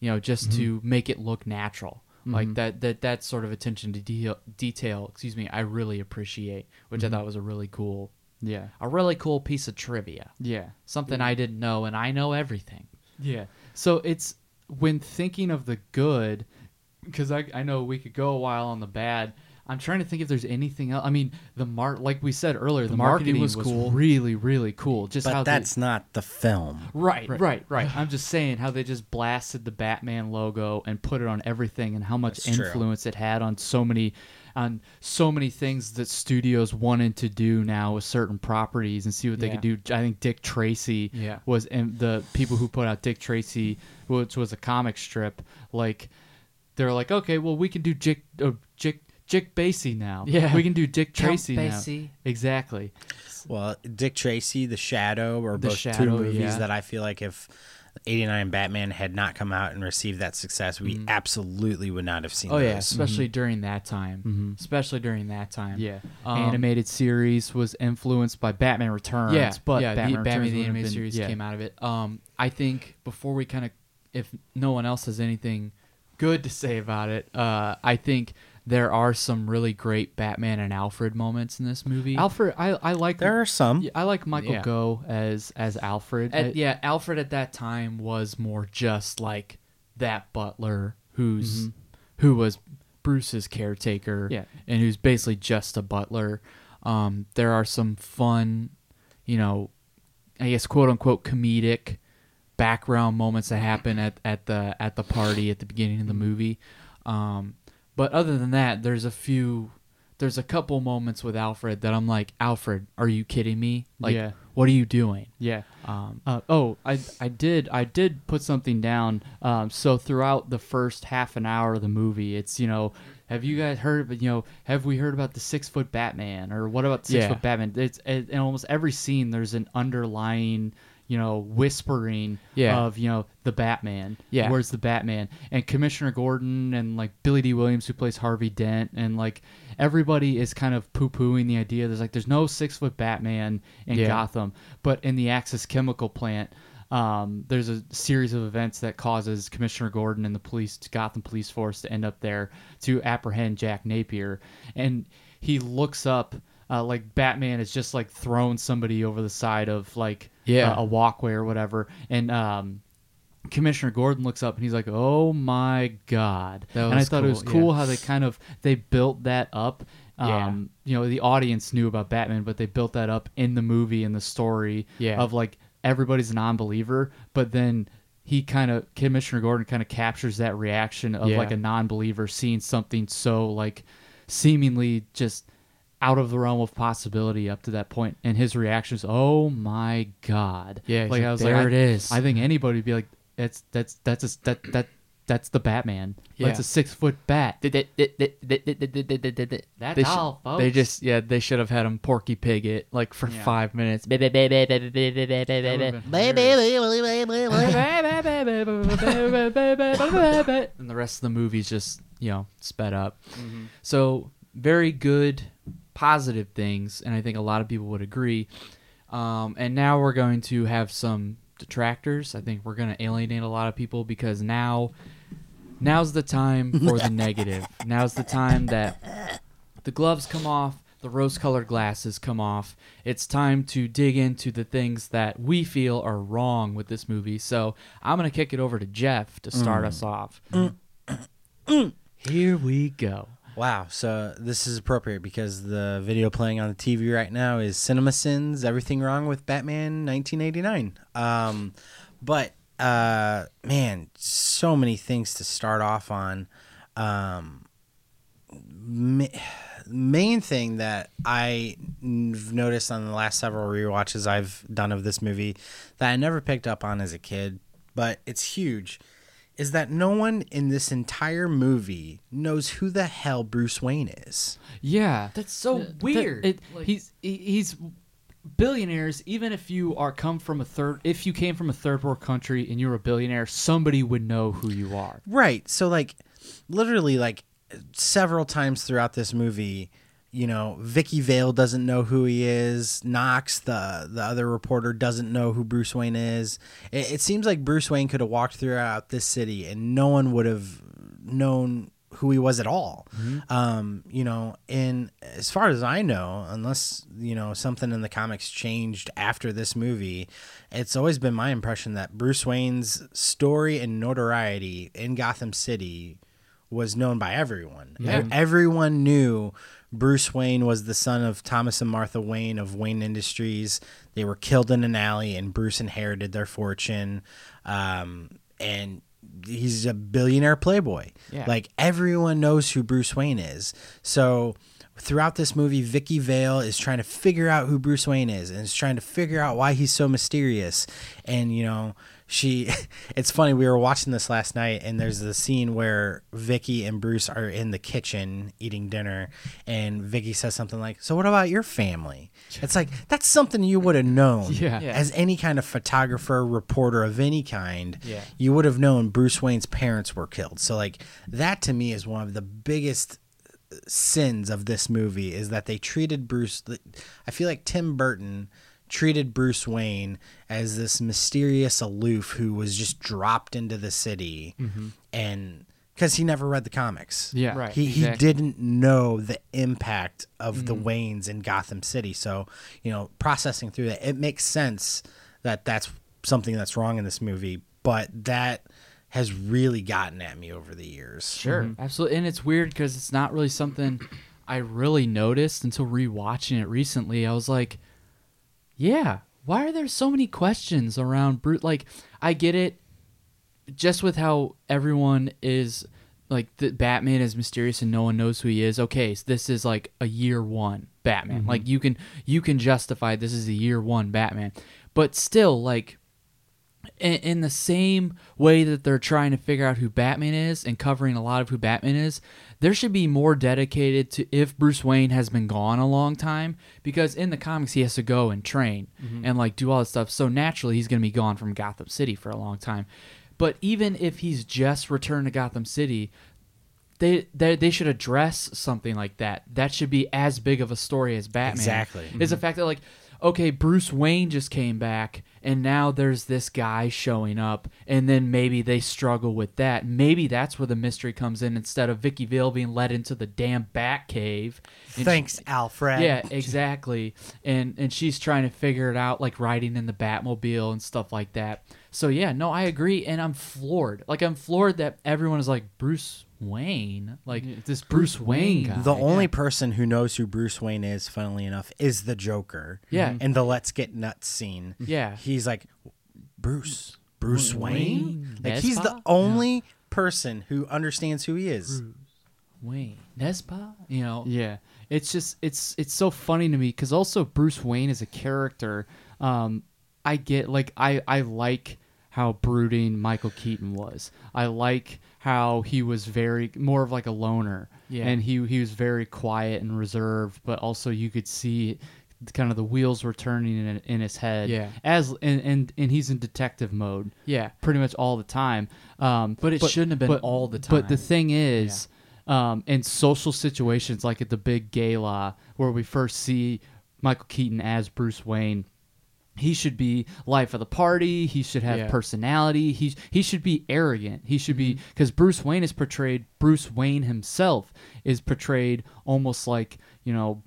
you know, just mm-hmm. to make it look natural. Like mm-hmm. that that that sort of attention to detail, detail, excuse me, I really appreciate, which I mm-hmm. thought was a really cool Yeah. a really cool piece of trivia. Yeah. Something I didn't know and I know everything. Yeah. So it's when thinking of the good, because I, I know we could go a while on the bad. I'm trying to think if there's anything else. I mean, the mar like we said earlier, the, marketing marketing, was was, cool. really, really cool. Just how But they- that's not the film. Right, right, right, I'm just saying how they just blasted the Batman logo and put it on everything, and how much That's true. influence it had on so many, on so many things that studios wanted to do now with certain properties and see what they Yeah. could do. I think Dick Tracy Yeah. was, and the people who put out Dick Tracy, which was a comic strip, like they're like, okay, well we can do Dick, uh, Dick, Dick Basie now. Yeah. we can do Dick Count Tracy now. Basie. Exactly. Well, Dick Tracy, The Shadow, are The both Shadow, two movies yeah. that I feel like if 89 Batman had not come out and received that success, we absolutely would not have seen Oh those. yeah, especially during that time. Especially during that time. Yeah, Um, animated series was influenced by Batman Returns. yeah, but yeah, Batman, the Batman the animated been- series yeah. came out of it. Um, I think before we kind of, if no one else has anything good to say about it, uh, I think there are some really great Batman and Alfred moments in this movie. Alfred, I, I like There are some. I like Michael Yeah. Gough as as Alfred. At- I- yeah, Alfred at that time was more just like that butler who's who was Bruce's caretaker, Yeah. and who's basically just a butler. Um, there are some fun, you know, I guess quote unquote comedic background moments that happen at, at the at the party at the beginning of the movie. Um, but other than that, there's a few there's a couple moments with Alfred that I'm like, Alfred, are you kidding me? Like, Yeah. what are you doing? Yeah. Um, Uh, oh, I I did I did put something down. Um, so throughout the first half an hour of the movie, it's you know, have you guys heard? But you know, have we heard about the six foot Batman or what about six Yeah. foot Batman? It's in almost every scene. There's an underlying you know whispering Yeah. of you know the Batman. Yeah. where's the Batman? And Commissioner Gordon and like Billy Dee Williams who plays Harvey Dent and like everybody is kind of poo pooing the idea. There's like there's no six foot Batman in Yeah. Gotham, but in the Axis chemical plant. Um, there's a series of events that causes Commissioner Gordon and the police, Gotham police force, to end up there to apprehend Jack Napier, and he looks up uh, like Batman is just like throwing somebody over the side of like Yeah. uh, a walkway or whatever, and um, Commissioner Gordon looks up and he's like, "Oh my god!" And I thought it was cool, cool yeah. how they kind of they built that up. Yeah. Um, you know, the audience knew about Batman, but they built that up in the movie and the story Yeah. of like everybody's a non-believer, but then he kind of Commissioner Gordon kind of captures that reaction of Yeah. like a non-believer seeing something so like seemingly just out of the realm of possibility up to that point and his reaction is oh my god Yeah, like like, i was "There like it I- is." i think anybody would be like that's that's that's a that that that's the batman Yeah. that's a six foot bat That's That's all, folks. They just yeah, they should have had him Porky Pig it like for five minutes. and the rest of the movie's just you know sped up. So very good, positive things, and I think a lot of people would agree. Um, and now we're going to have some detractors. I think we're going to alienate a lot of people because now, now's the time for the negative. Now's the time that the gloves come off, the rose-colored glasses come off. It's time to dig into the things that we feel are wrong with this movie. So I'm gonna kick it over to Jeff to start us off. Here we go. Wow. So this is appropriate because the video playing on the TV right now is Cinema Sins Everything Wrong with Batman 1989. Um, but, uh, man, so many things to start off on. Um, ma- main thing that I have noticed on the last several rewatches I've done of this movie that I never picked up on as a kid, but it's huge, is that no one in this entire movie knows who the hell Bruce Wayne is. Yeah, That's so Th- th- weird. it- Like- he's he- he's billionaires. Even if you are come from a third, if you came from a third world country and you're a billionaire, somebody would know who you are. Right. So like literally like several times throughout this movie, you know, Vicky Vale doesn't know who he is. Knox, the the other reporter, doesn't know who Bruce Wayne is. It, it seems like Bruce Wayne could have walked throughout this city and no one would have known who he was at all. Um, you know, and as far as I know, unless you know something in the comics changed after this movie, it's always been my impression that Bruce Wayne's story and notoriety in Gotham City was known by everyone. Yeah. Everyone knew Bruce Wayne was the son of Thomas and Martha Wayne of Wayne Industries. They were killed in an alley, and Bruce inherited their fortune. Um, and he's a billionaire playboy. Yeah. Like everyone knows who Bruce Wayne is. So throughout this movie, Vicky Vale is trying to figure out who Bruce Wayne is and is trying to figure out why he's so mysterious. And you know, she it's funny, we were watching this last night and there's the scene where Vicky and Bruce are in the kitchen eating dinner and Vicky says something like, So what about your family? It's like that's something you would have known Yeah. Yeah. as any kind of photographer, reporter of any kind, Yeah. you would have known Bruce Wayne's parents were killed. So like that to me is one of the biggest sins of this movie is that they treated Bruce I feel like Tim Burton treated Bruce Wayne as this mysterious aloof who was just dropped into the city mm-hmm. and because he never read the comics. Yeah, Right. He, he exactly. didn't know the impact of the mm-hmm. Waynes in Gotham City. So, you know, processing through that, it makes sense that that's something that's wrong in this movie, but that has really gotten at me over the years. Sure. Mm-hmm. Absolutely, and it's weird because it's not really something I really noticed until rewatching it recently. I was like, "Yeah, why are there so many questions around Bruce?" Like, I get it, just with how everyone is like the Batman is mysterious and no one knows who he is. Okay, so this is like a year one Batman. Mm-hmm. Like you can you can justify this is a year one Batman, but still like in, in the same way that they're trying to figure out who Batman is and covering a lot of who Batman is, there should be more dedicated to if Bruce Wayne has been gone a long time because in the comics he has to go and train mm-hmm. and like do all this stuff. So naturally he's going to be gone from Gotham City for a long time. But even if he's just returned to Gotham City, they, they they should address something like that. That should be as big of a story as Batman. Exactly. Is the mm-hmm. fact that like, okay, Bruce Wayne just came back, and now there's this guy showing up, and then maybe they struggle with that. Maybe that's where the mystery comes in instead of Vicky Vale being led into the damn Bat Cave. Thanks, Alfred. yeah, exactly. And and she's trying to figure it out, like riding in the Batmobile and stuff like that. So yeah, no, I agree, and I'm floored. Like I'm floored that everyone is like Bruce Wayne, like this Bruce Wayne guy. The only person who knows who Bruce Wayne is, funnily enough, is the Joker. Yeah. In the Let's Get Nuts scene. Yeah. He's like, Bruce. Bruce Wayne? Wayne? Like, he's the only person who understands who he is. Wayne Nespa, you know. Yeah, it's just it's it's so funny to me because also Bruce Wayne is a character, um, I get like I I like how brooding Michael Keaton was. I like how he was very more of like a loner. Yeah. and he he was very quiet and reserved, but also you could see kind of the wheels were turning in, in his head. Yeah. as and, and and he's in detective mode Yeah. pretty much all the time. Um, But it shouldn't have been but, all the time. But the thing is, um, in social situations like at the big gala where we first see Michael Keaton as Bruce Wayne, he should be life of the party. He should have Yeah. personality. He he should be arrogant. He should be Mm-hmm. because Bruce Wayne is portrayed. Bruce Wayne himself is portrayed almost like you know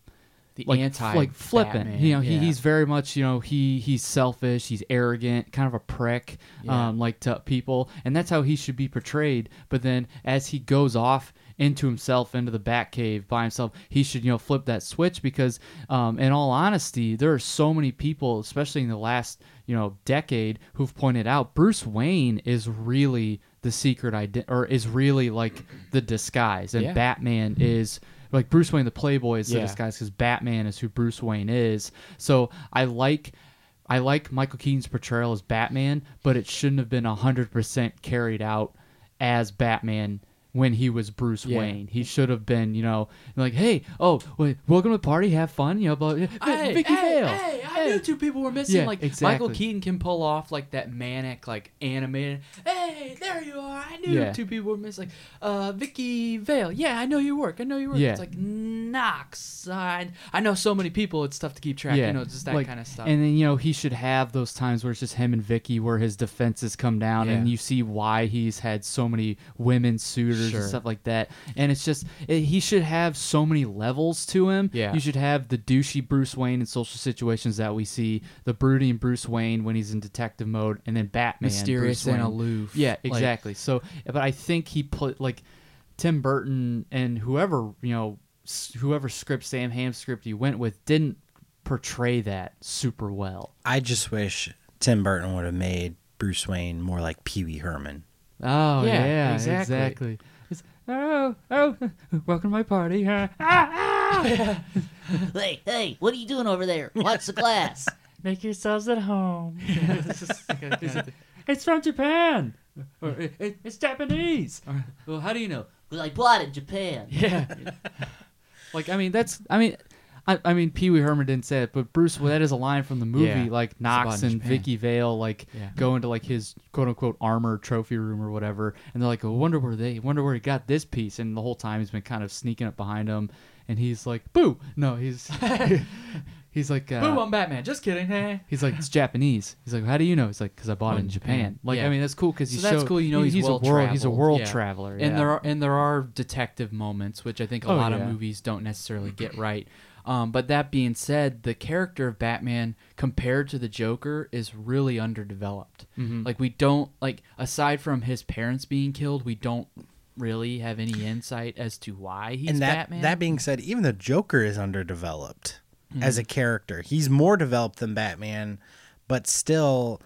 The like anti like flippant. You know, he, yeah. he's very much you know he he's selfish, he's arrogant, kind of a prick, Yeah. um, like to people, and that's how he should be portrayed. But then as he goes off into himself into the Batcave by himself, he should you know flip that switch because, um, in all honesty, there are so many people, especially in the last you know decade, who've pointed out Bruce Wayne is really the secret identity, or is really like the disguise, and Yeah. Batman is like Bruce Wayne the Playboy is the Yeah. disguise because Batman is who Bruce Wayne is. So I like I like Michael Keaton's portrayal as Batman, but it shouldn't have been hundred percent carried out as Batman when he was Bruce Yeah. Wayne. He should have been, you know, like, hey, oh, wait, welcome to the party, have fun, you know, but Hey, Vicky hey, Vale. hey, I knew two people were missing. Yeah, like exactly. Michael Keaton can pull off like that manic, like animated. Hey, there you are. I knew Yeah. two people were missing. Like, uh, Vicky Vale. Yeah, I know your work. I know your work. Yeah. It's like Knox. I, I know so many people. It's tough to keep track. Yeah. You know, just that like- kind of stuff. And then you know he should have those times where it's just him and Vicky, where his defenses come down, and you see why he's had so many women suitors Sure. and stuff like that. And it's just it, he should have so many levels to him. Yeah. you should have the douchey Bruce Wayne in social situations that we see, the brooding Bruce Wayne when he's in detective mode, and then Batman, Mysterious Bruce and Wayne. aloof. Yeah, Like- exactly. so, but I think he put like Tim Burton and whoever you know, whoever script Sam Hamm script he went with didn't portray that super well. I just wish Tim Burton would have made Bruce Wayne more like Pee Wee Herman. Oh Yeah, yeah, exactly. exactly. It's, oh oh, welcome to my party. huh? Ah, Hey, hey, what are you doing over there? Watch the glass. Make yourselves at home. it's from Japan. Or, "It- it- it's Japanese. well, how do you know? Well, I bought it in Japan. Yeah. like I mean that's I mean I, I mean Pee Wee Herman didn't say it, but Bruce well, that is a line from the movie. Yeah. Like Knox and Japan. Vicky Vale like Yeah. go into like his quote unquote armor trophy room or whatever, and they're like, "I wonder where they wonder where he got this piece." And the whole time he's been kind of sneaking up behind him, and he's like, "Boo!" No, he's he's like, uh, Boo, I'm Batman. Just kidding. Hey. He's like, it's Japanese. He's like, how do you know? He's like, because I bought it in Japan. Like, Yeah. I mean, that's cool because So he's that's cool. You know, he- he's, a well world, he's a world yeah. traveler. and there are and there are detective moments, which I think a Oh, lot yeah. of movies don't necessarily get right. Um, but that being said, the character of Batman compared to the Joker is really underdeveloped. Mm-hmm. Like we don't like aside from his parents being killed, we don't really have any insight as to why he's and that Batman. that being said, even the Joker is underdeveloped Hmm. as a character. He's more developed than Batman, but still,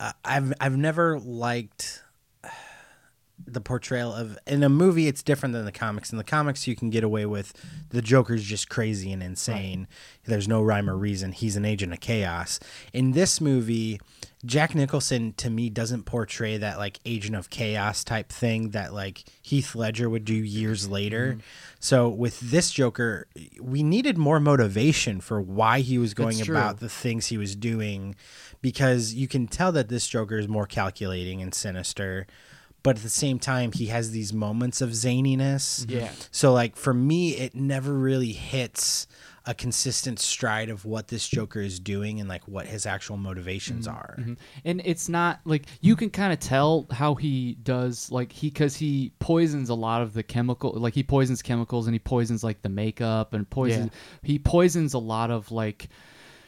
uh, I've I've never liked the portrayal of in a movie it's different than the comics. In the comics you can get away with the joker's just crazy and insane. There's no rhyme or reason. He's an agent of chaos. In this movie jack nicholson to me doesn't portray that like agent of chaos type thing that like heath ledger would do years later. Mm-hmm. so with this joker we needed more motivation for why he was going about the things he was doing because you can tell that this joker is more calculating and sinister but at the same time he has these moments of zaniness. Mm-hmm. Yeah. so like for me it never really hits a consistent stride of what this joker is doing and like what his actual motivations mm-hmm. are. Mm-hmm. And it's not like you can kind of tell how he does like he because he poisons a lot of the chemical like he poisons chemicals and he poisons like the makeup and poisons he poisons a lot of like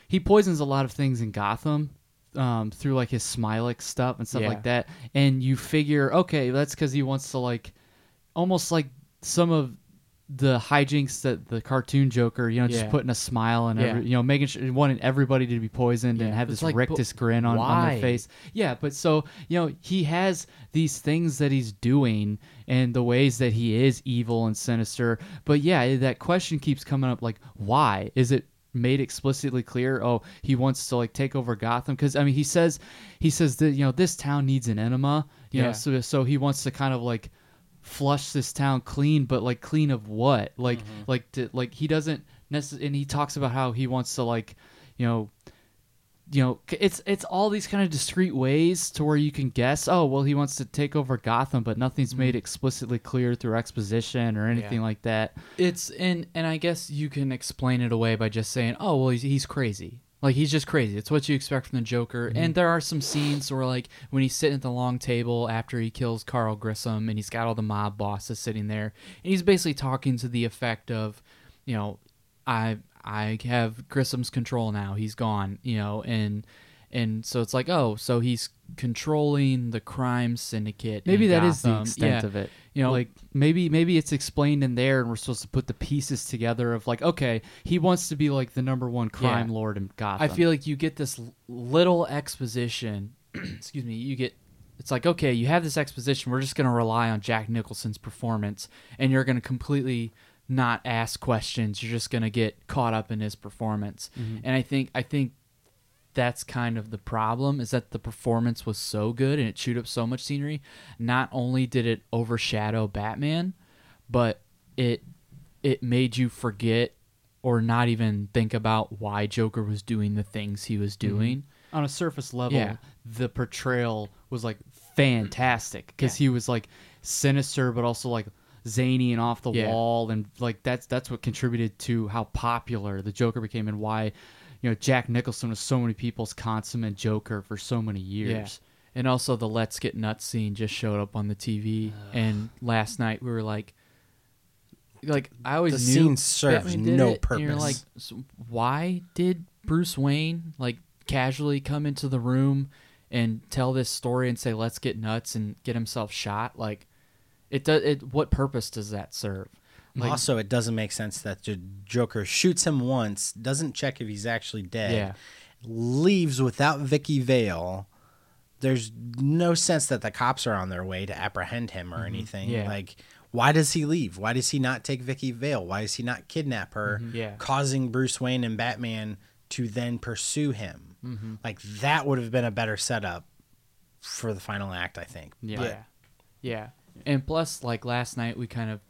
he poisons a lot of things in gotham um, through like his Smilex stuff and stuff Yeah. like that and you figure okay that's because he wants to like almost like some of the hijinks that the cartoon Joker, you know, just Yeah. putting a smile and Yeah. you know, making sure wanting everybody to be poisoned and have it's this like, grin on, on their face. Yeah, but so you know, he has these things that he's doing and the ways that he is evil and sinister. But yeah, that question keeps coming up, like, why is it? Made explicitly clear oh he wants to like take over gotham because i mean he says he says that you know this town needs an enema you know Yeah. so so he wants to kind of like flush this town clean but like clean of what like Mm-hmm. like to, like he doesn't necessarily and he talks about how he wants to like you know you know it's it's all these kind of discreet ways to where you can guess oh well he wants to take over gotham but nothing's made explicitly clear through exposition or anything Mm-hmm. Yeah. like that It's and and I guess you can explain it away by just saying, "Oh, well, he's, he's crazy." Like he's just crazy. It's what you expect from the Joker. Mm-hmm. And there are some scenes where, like, when he's sitting at the long table after he kills Carl Grissom, and he's got all the mob bosses sitting there, and he's basically talking to the effect of, you know, I I have Grissom's control now. He's gone, you know, and and so it's like, oh, so he's controlling the crime syndicate. Maybe that is the extent Yeah. of it. You know, like maybe maybe it's explained in there, and we're supposed to put the pieces together of like, okay, he wants to be like the number one crime Yeah. lord in Gotham. I feel like you get this little exposition. excuse me. You get. It's like okay, you have this exposition. We're just going to rely on Jack Nicholson's performance, and you're going to completely not ask questions. You're just going to get caught up in his performance. Mm-hmm. And I think I think that's kind of the problem is that the performance was so good and it chewed up so much scenery. Not only did it overshadow Batman, but it it made you forget or not even think about why Joker was doing the things he was mm-hmm. doing. on a surface level, Yeah. the portrayal was like fantastic because he was like sinister, but also like zany and off the Yeah. wall, and like that's that's what contributed to how popular the Joker became and why you know Jack Nicholson was so many people's consummate Joker for so many years. And also the Let's Get Nuts scene just showed up on the TV and last night we were like like I always The knew scene serves no it, and You're purpose. like so why did Bruce Wayne like casually come into the room and tell this story and say let's get nuts and get himself shot like it does it what purpose does that serve? Like also, it doesn't make sense that the Joker shoots him once, doesn't check if he's actually dead, Yeah. leaves without Vicky Vale. There's no sense that the cops are on their way to apprehend him or anything. Mm-hmm. Yeah. Like, why does he leave? Why does he not take Vicky Vale? Why does he not kidnap her, Mm-hmm. Yeah. causing Bruce Wayne and Batman to then pursue him? Mm-hmm. Like, that would have been a better setup for the final act, I think. Yeah. But Yeah. Yeah. And plus, like last night, we kind of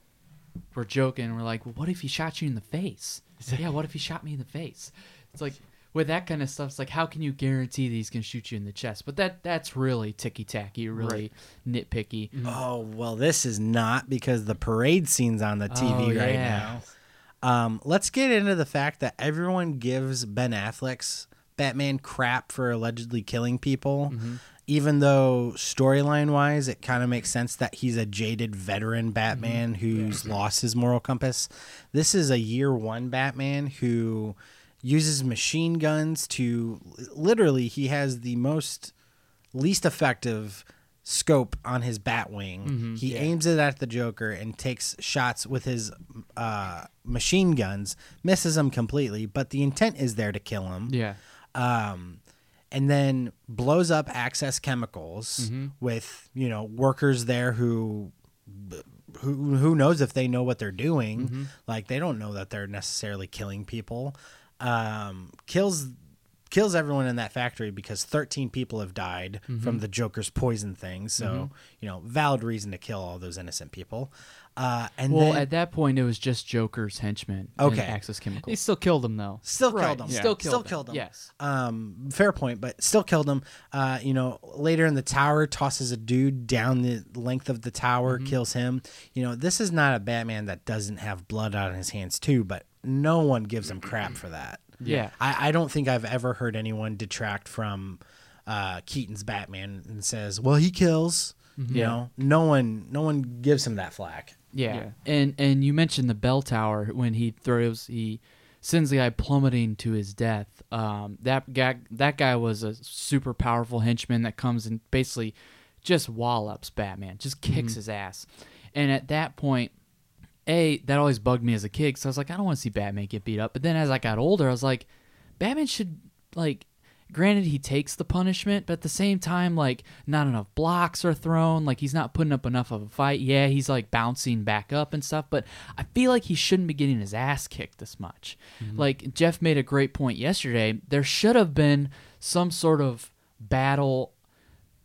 were joking. We're like, well, what if he shot you in the face? yeah, what if he shot me in the face? It's like, with that kind of stuff, it's like, how can you guarantee that he's going to shoot you in the chest? But that that's really ticky tacky, really nitpicky. Oh well, this is not because the parade scene's on the TV Oh, right yeah. now. Um, let's get into the fact that everyone gives Ben Affleck's Batman crap for allegedly killing people, Mm-hmm. Even though storyline wise, it kind of makes sense that he's a jaded veteran Batman Mm-hmm. who's lost his moral compass. This is a year one Batman who uses machine guns to literally he has the most least effective scope on his Batwing. Mm-hmm. he aims it at the Joker and takes shots with his uh, machine guns, misses him completely, but the intent is there to kill him. Yeah. Um, and then blows up Axis Chemicals Mm-hmm. with you know workers there who. Who, who knows if they know what they're doing? Mm-hmm. Like they don't know that they're necessarily killing people. Um, kills kills everyone in that factory because 13 people have died Mm-hmm. from the Joker's poison thing. So, you know, valid reason to kill all those innocent people. Uh, and Well, then at that point, it was just Joker's henchmen. and Okay. Access He still killed him though. still Right, killed him. Still killed Still them. killed him. Yes. Um, fair point, but still killed him. Uh, you know, later in the tower, tosses a dude down the length of the tower, Mm-hmm. kills him. You know, this is not a Batman that doesn't have blood on his hands too, but no one gives him crap for that. Yeah. I, I don't think I've ever heard anyone detract from uh, Keaton's Batman and says, "Well, he kills." You know, no one, no one gives him that flack. Yeah. Yeah. And and you mentioned the bell tower when he throws he sends the guy plummeting to his death. Um, that guy that guy was a super powerful henchman that comes and basically just wallops Batman, just kicks his ass. And at that point, a that always bugged me as a kid so I was like, I don't want to see Batman get beat up. But then as I got older, I was like, Batman should like. Granted, he takes the punishment, but at the same time, like not enough blocks are thrown. Like he's not putting up enough of a fight. Yeah, he's like bouncing back up and stuff, but I feel like he shouldn't be getting his ass kicked this much. Mm-hmm. Like Jeff made a great point yesterday. There should have been some sort of battle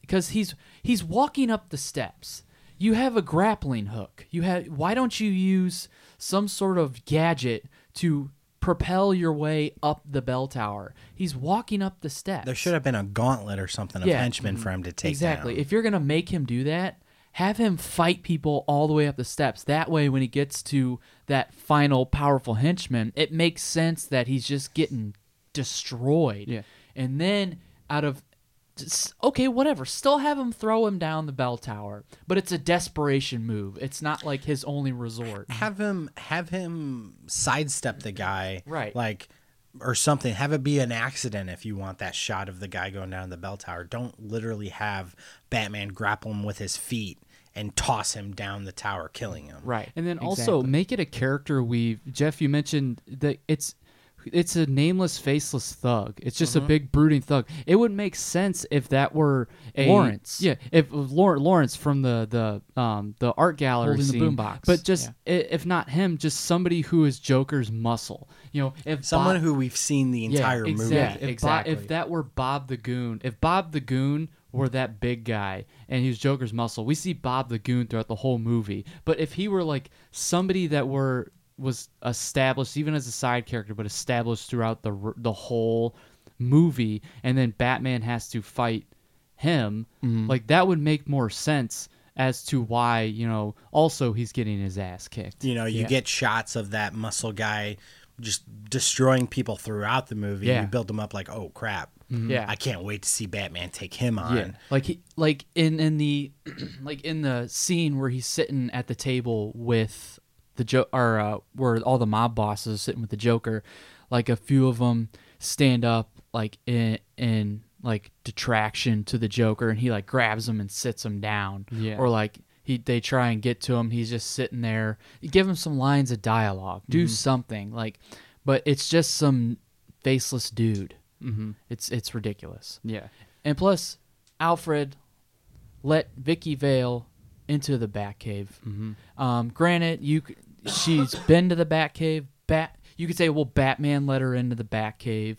because he's he's walking up the steps. You have a grappling hook. You have why don't you use some sort of gadget to propel your way up the bell tower? He's walking up the steps. There should have been a gauntlet or something of Yeah. henchmen for him to take exactly. down. If you're gonna make him do that, have him fight people all the way up the steps. That way, when he gets to that final powerful henchman, it makes sense that he's just getting destroyed. Yeah. And then out of just- okay, whatever. Still have him throw him down the bell tower, but it's a desperation move. It's not like his only resort. have him have him sidestep the guy Right. like or something have it be an accident if you want that shot of the guy going down the bell tower don't literally have batman grapple him with his feet and toss him down the tower killing him Right. And then also make it a character we Jeff, you mentioned that it's it's a nameless, faceless thug. It's just a big brooding thug. It would make sense if that were a Lawrence. Yeah, if Lawrence, Lawrence from the the um the art gallery Holding the scene. boombox. But just Yeah. i- if not him, just somebody who is Joker's muscle. You know, if someone Bob- who we've seen the entire movie yeah, if, Bo- exactly. if that were Bob the Goon, if Bob the Goon were that big guy and he was Joker's muscle, we see Bob the Goon throughout the whole movie. But if he were like somebody that were was established even as a side character, but established throughout the the whole movie, and then Batman has to fight him, Mm-hmm. like that would make more sense as to why you know also he's getting his ass kicked. you know you Yeah. get shots of that muscle guy just destroying people throughout the movie Yeah. you build them up like oh crap Yeah. i can't wait to see batman take him on Yeah, like he, like in in the like in the scene where he's sitting at the table with the jo- or uh, where all the mob bosses are sitting with the Joker, like a few of them stand up like in in like detraction to the Joker, and he like grabs him and sits him down. Yeah. or like he they try and get to him, he's just sitting there. You give him some lines of dialogue, do something like, but it's just some faceless dude. Mm-hmm. It's it's ridiculous. Yeah. And plus, Alfred let Vicky Vale into the Batcave. Mm-hmm. Um, granted, you she's been to the Batcave. Bat, you could say, well, Batman let her into the Batcave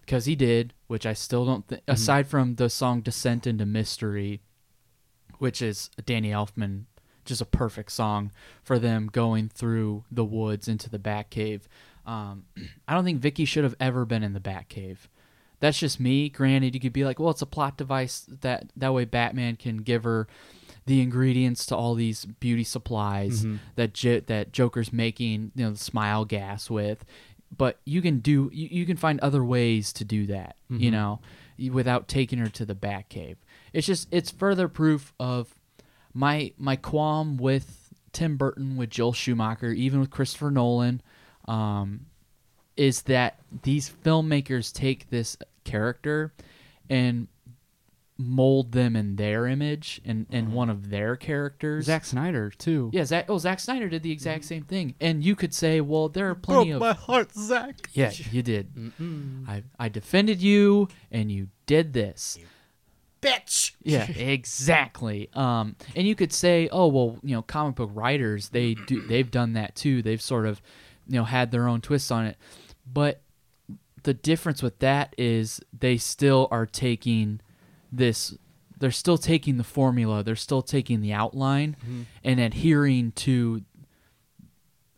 because he did, which I still don't think. Aside from the song "Descent into Mystery," which is Danny Elfman, just a perfect song for them going through the woods into the Batcave. Um, I don't think Vicky should have ever been in the Batcave. That's just me. Granted, you could be like, well, it's a plot device that that way Batman can give her the ingredients to all these beauty supplies that J- that Joker's making, you know, the smile gas with. But you can do you, you can find other ways to do that, you know, without taking her to the Batcave. It's just it's further proof of my my qualm with Tim Burton, with Joel Schumacher, even with Christopher Nolan, um, is that these filmmakers take this character and mold them in their image and, and one of their characters. Zack Snyder too. yeah, Zack, oh, Zack Snyder did the exact same thing. And you could say, well, there are plenty of. My heart zach Yeah, you did. I, I defended you, and you did this. bitch Yeah, exactly. Um, and you could say, oh well, you know, comic book writers they do they've done that too. They've sort of, you know, had their own twists on it. But the difference with that is they still are taking this. They're still taking the formula. They're still taking the outline mm-hmm. and adhering to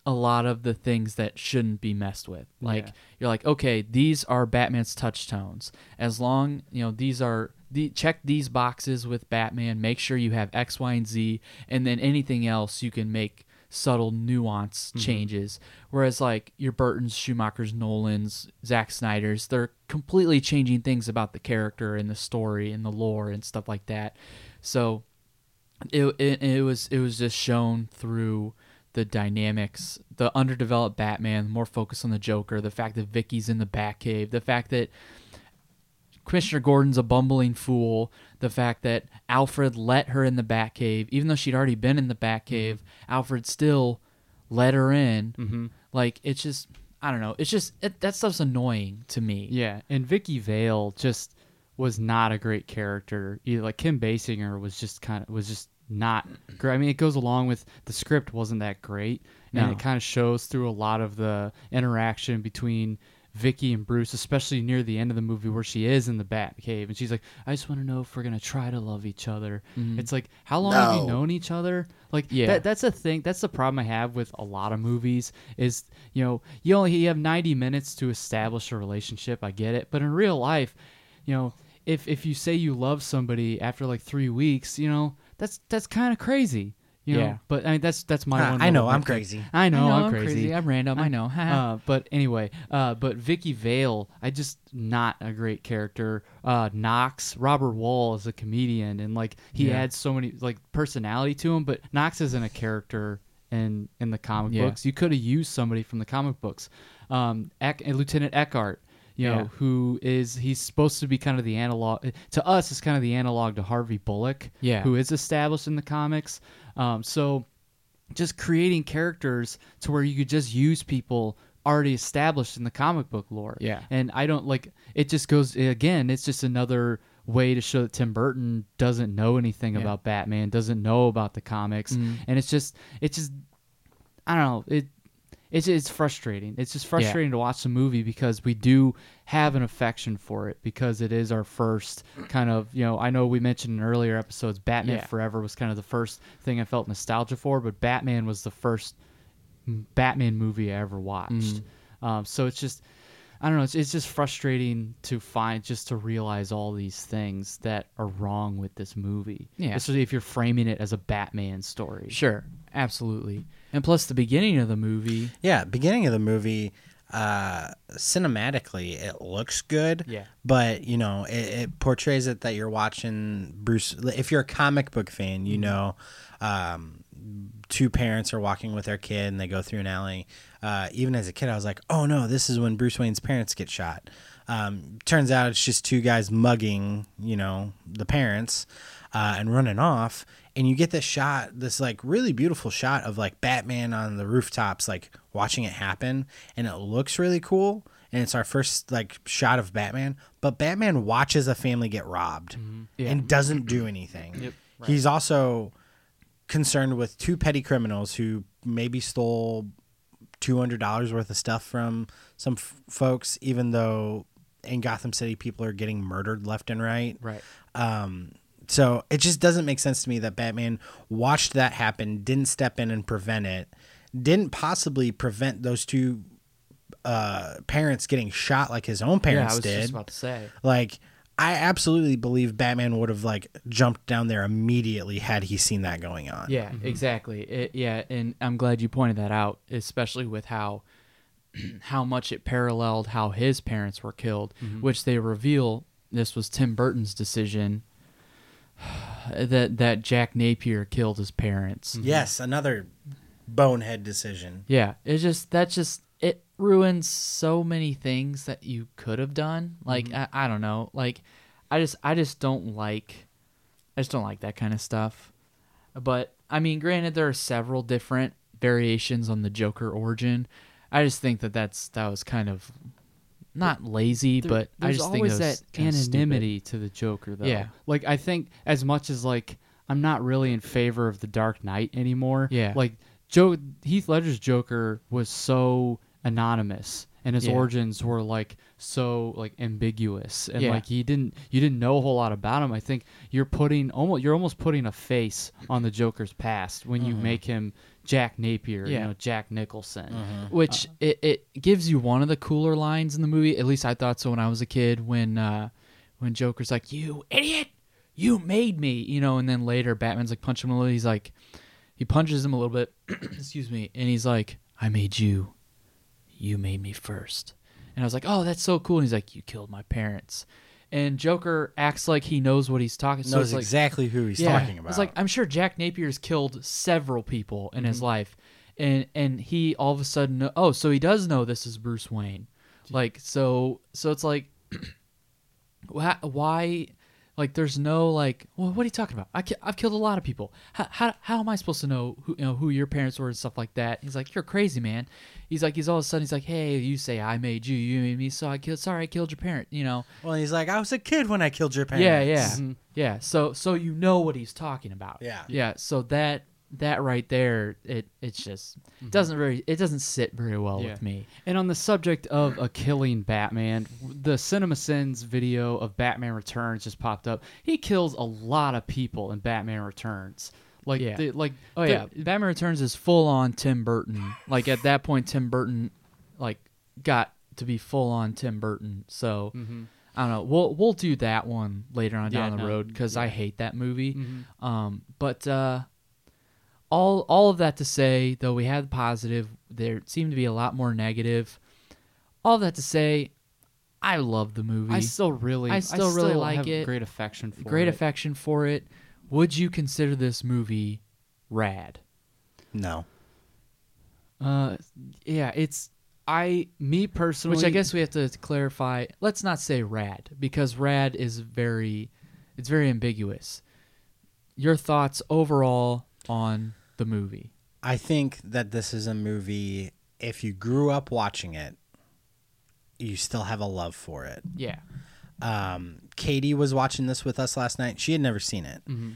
a lot of the things that shouldn't be messed with. Like Yeah. you're like, okay, these are Batman's touch tones. As long you know these are the check these boxes with Batman. Make sure you have X, Y, and Z, and then anything else you can make subtle nuance mm-hmm. changes. Whereas like your Burton's, Schumacher's, Nolan's, Zack Snyder's, they're completely changing things about the character and the story and the lore and stuff like that. So it, it it was it was just shown through the dynamics, the underdeveloped Batman, more focus on the Joker, the fact that Vicky's in the Batcave, the fact that Commissioner Gordon's a bumbling fool, the fact that Alfred let her in the Batcave, even though she'd already been in the Batcave, Alfred still let her in. Mm-hmm. Like it's just I don't know, it's just it, that stuff's annoying to me. Yeah, and Vicky Vale just was not a great character. Either like Kim Basinger was just kind of was just not great. I mean, it goes along with the script wasn't that great, and No. it kind of shows through a lot of the interaction between Vicky and Bruce, especially near the end of the movie where she is in the Bat Cave, and she's like, "I just want to know if we're gonna try to love each other." Mm-hmm. It's like, how long have you known each other? Like, Yeah. that, that's a thing. That's the problem I have with a lot of movies. Is you know, you only you have ninety minutes to establish a relationship. I get it, but in real life, you know, if if you say you love somebody after like three weeks, you know, that's that's kind of crazy. You know? Yeah. But I mean, that's that's my one. I know, I'm crazy. I know, I know, I'm I'm crazy. crazy. I'm random, I know. uh, but anyway, uh, but Vicky Vale, I just not a great character. Uh, Knox, Robert Wuhl is a comedian, and like he Yeah. adds so many like personality to him. But Knox isn't a character in in the comic Yeah. books. You could have used somebody from the comic books. Um, Eck, and Lieutenant Eckhardt. You know, Yeah. who is he's supposed to be kind of the analog to us is kind of the analog to Harvey Bullock, Yeah. who is established in the comics. Um, so just creating characters to where you could just use people already established in the comic book lore. Yeah. And I don't like it just goes again, it's just another way to show that Tim Burton doesn't know anything Yeah. about Batman, doesn't know about the comics. Mhm. And it's just it's just I don't know, it it's it's frustrating. It's just frustrating to watch the movie because we do have an affection for it because it is our first kind of you know I know we mentioned in earlier episodes Batman Yeah. Forever was kind of the first thing I felt nostalgia for, but Batman was the first Batman movie I ever watched. Mm. Um, so it's just I don't know. It's, it's just frustrating to find just to realize all these things that are wrong with this movie. Yeah. especially if you're framing it as a Batman story. Sure, absolutely. And plus, the beginning of the movie, Yeah, beginning of the movie, uh, cinematically, it looks good. Yeah. But you know, it, it portrays it that you're watching Bruce. If you're a comic book fan, you know, um, two parents are walking with their kid and they go through an alley. Uh, even as a kid, I was like, oh no, this is when Bruce Wayne's parents get shot. Um, turns out it's just two guys mugging, you know, the parents uh, and running off. And you get this shot, this like really beautiful shot of like Batman on the rooftops, like watching it happen. And it looks really cool. And it's our first like shot of Batman. But Batman watches a family get robbed Yeah. and doesn't do anything. Yep, He's also concerned with two petty criminals who maybe stole two hundred dollars worth of stuff from some f- folks, even though in Gotham City people are getting murdered left and right. Right. Um, so it just doesn't make sense to me that Batman watched that happen, didn't step in and prevent it, didn't possibly prevent those two uh, parents getting shot like his own parents Yeah, I parents was did. just about to say. Like, I absolutely believe Batman would have like jumped down there immediately had he seen that going on. Yeah, exactly. It, yeah, and I'm glad you pointed that out, especially with how how much it paralleled how his parents were killed, which they reveal this was Tim Burton's decision that that Jack Napier killed his parents. Mm-hmm. Yes, another bonehead decision. Yeah, it's just that's just it ruins so many things that you could have done. Like mm-hmm. I, I don't know, like I just I just don't like I just don't like that kind of stuff. But I mean, granted, there are several different variations on the Joker origin. I just think that that's that was kind of not lazy, There- but I just think always that kinda stupid. anonymity to the Joker, though. Yeah. like I think as much as like I'm not really in favor of the Dark Knight anymore. Yeah. like Joe Heath Ledger's Joker was so anonymous, and his Yeah. origins were like so like ambiguous, and Yeah. like he didn't you didn't know a whole lot about him. I think you're putting almost you're almost putting a face on the Joker's past when you mm-hmm. make him Jack Napier, you Yeah. know Jack Nicholson. Mm-hmm. which uh, it, it gives you one of the cooler lines in the movie. At least I thought so when I was a kid. When uh, when Joker's like, "You idiot, you made me," you know, and then later Batman's like punching him a little. He's like, he punches him a little bit. excuse me, and he's like, "I made you, you made me first. And I was like, "Oh, that's so cool." And he's like, "You killed my parents." And Joker acts like he knows what he's talking. So Knows like, exactly who he's talking about. it's like I'm sure Jack Napier's killed several people in his mm-hmm. life, and and he all of a sudden oh so he does know this is Bruce Wayne, like so so it's like why, why like there's no like well what are you talking about I ki- I've killed a lot of people how, how, how am I supposed to know who you know who your parents were and stuff like that he's like you're crazy man he's like he's all of a sudden he's like hey you say I made you you made me so I killed sorry I killed your parent you know well, he's like, I was a kid when I killed your parents. yeah, yeah, yeah. So, so you know what he's talking about. Yeah. yeah. So that that right there, it it's just mm-hmm. doesn't very it doesn't sit very well Yeah. with me. And on the subject of a killing Batman, the Cinema Sins video of Batman Returns just popped up. He kills a lot of people in Batman Returns. Like, Yeah. the, like, Oh the- yeah, Batman Returns is full on Tim Burton. Like at that point, Tim Burton like got to be full on Tim Burton. So I don't know. We'll we'll do that one later on Yeah, down the no, road because I hate that movie. Um, but uh, all all of that to say, though we had positive, there seemed to be a lot more negative. All of that to say, I love the movie. I still really, I still really like have it. Great affection for great it. affection for it. Would you consider this movie rad? No. Uh, yeah, it's I me personally, Which I guess we have to clarify. Let's not say rad because rad is very, it's very ambiguous. Your thoughts overall on the movie? I think that this is a movie. If you grew up watching it, you still have a love for it. Yeah. Um, Katie was watching this with us last night. She had never seen it. Mm-hmm.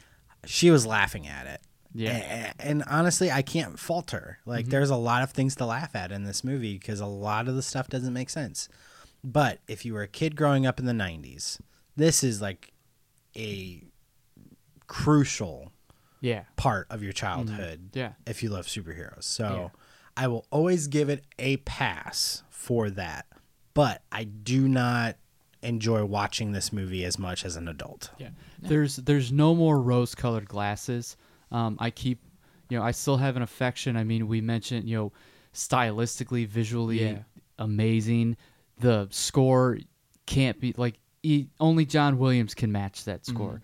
She was laughing at it. Yeah. A- And, honestly, I can't fault her. Like, mm-hmm. there's a lot of things to laugh at in this movie because a lot of the stuff doesn't make sense. But if you were a kid growing up in the 90s, this is like a crucial Yeah. part of your mm-hmm. childhood Yeah. if you love superheroes. So Yeah. I will always give it a pass for that. But I do not enjoy watching this movie as much as an adult. Yeah. There's there's no more rose colored glasses. Um, I keep you know, I still have an affection. I mean, we mentioned, you know, stylistically, visually Yeah. amazing. The score can't be like e- only John Williams can match that Mm-hmm. score.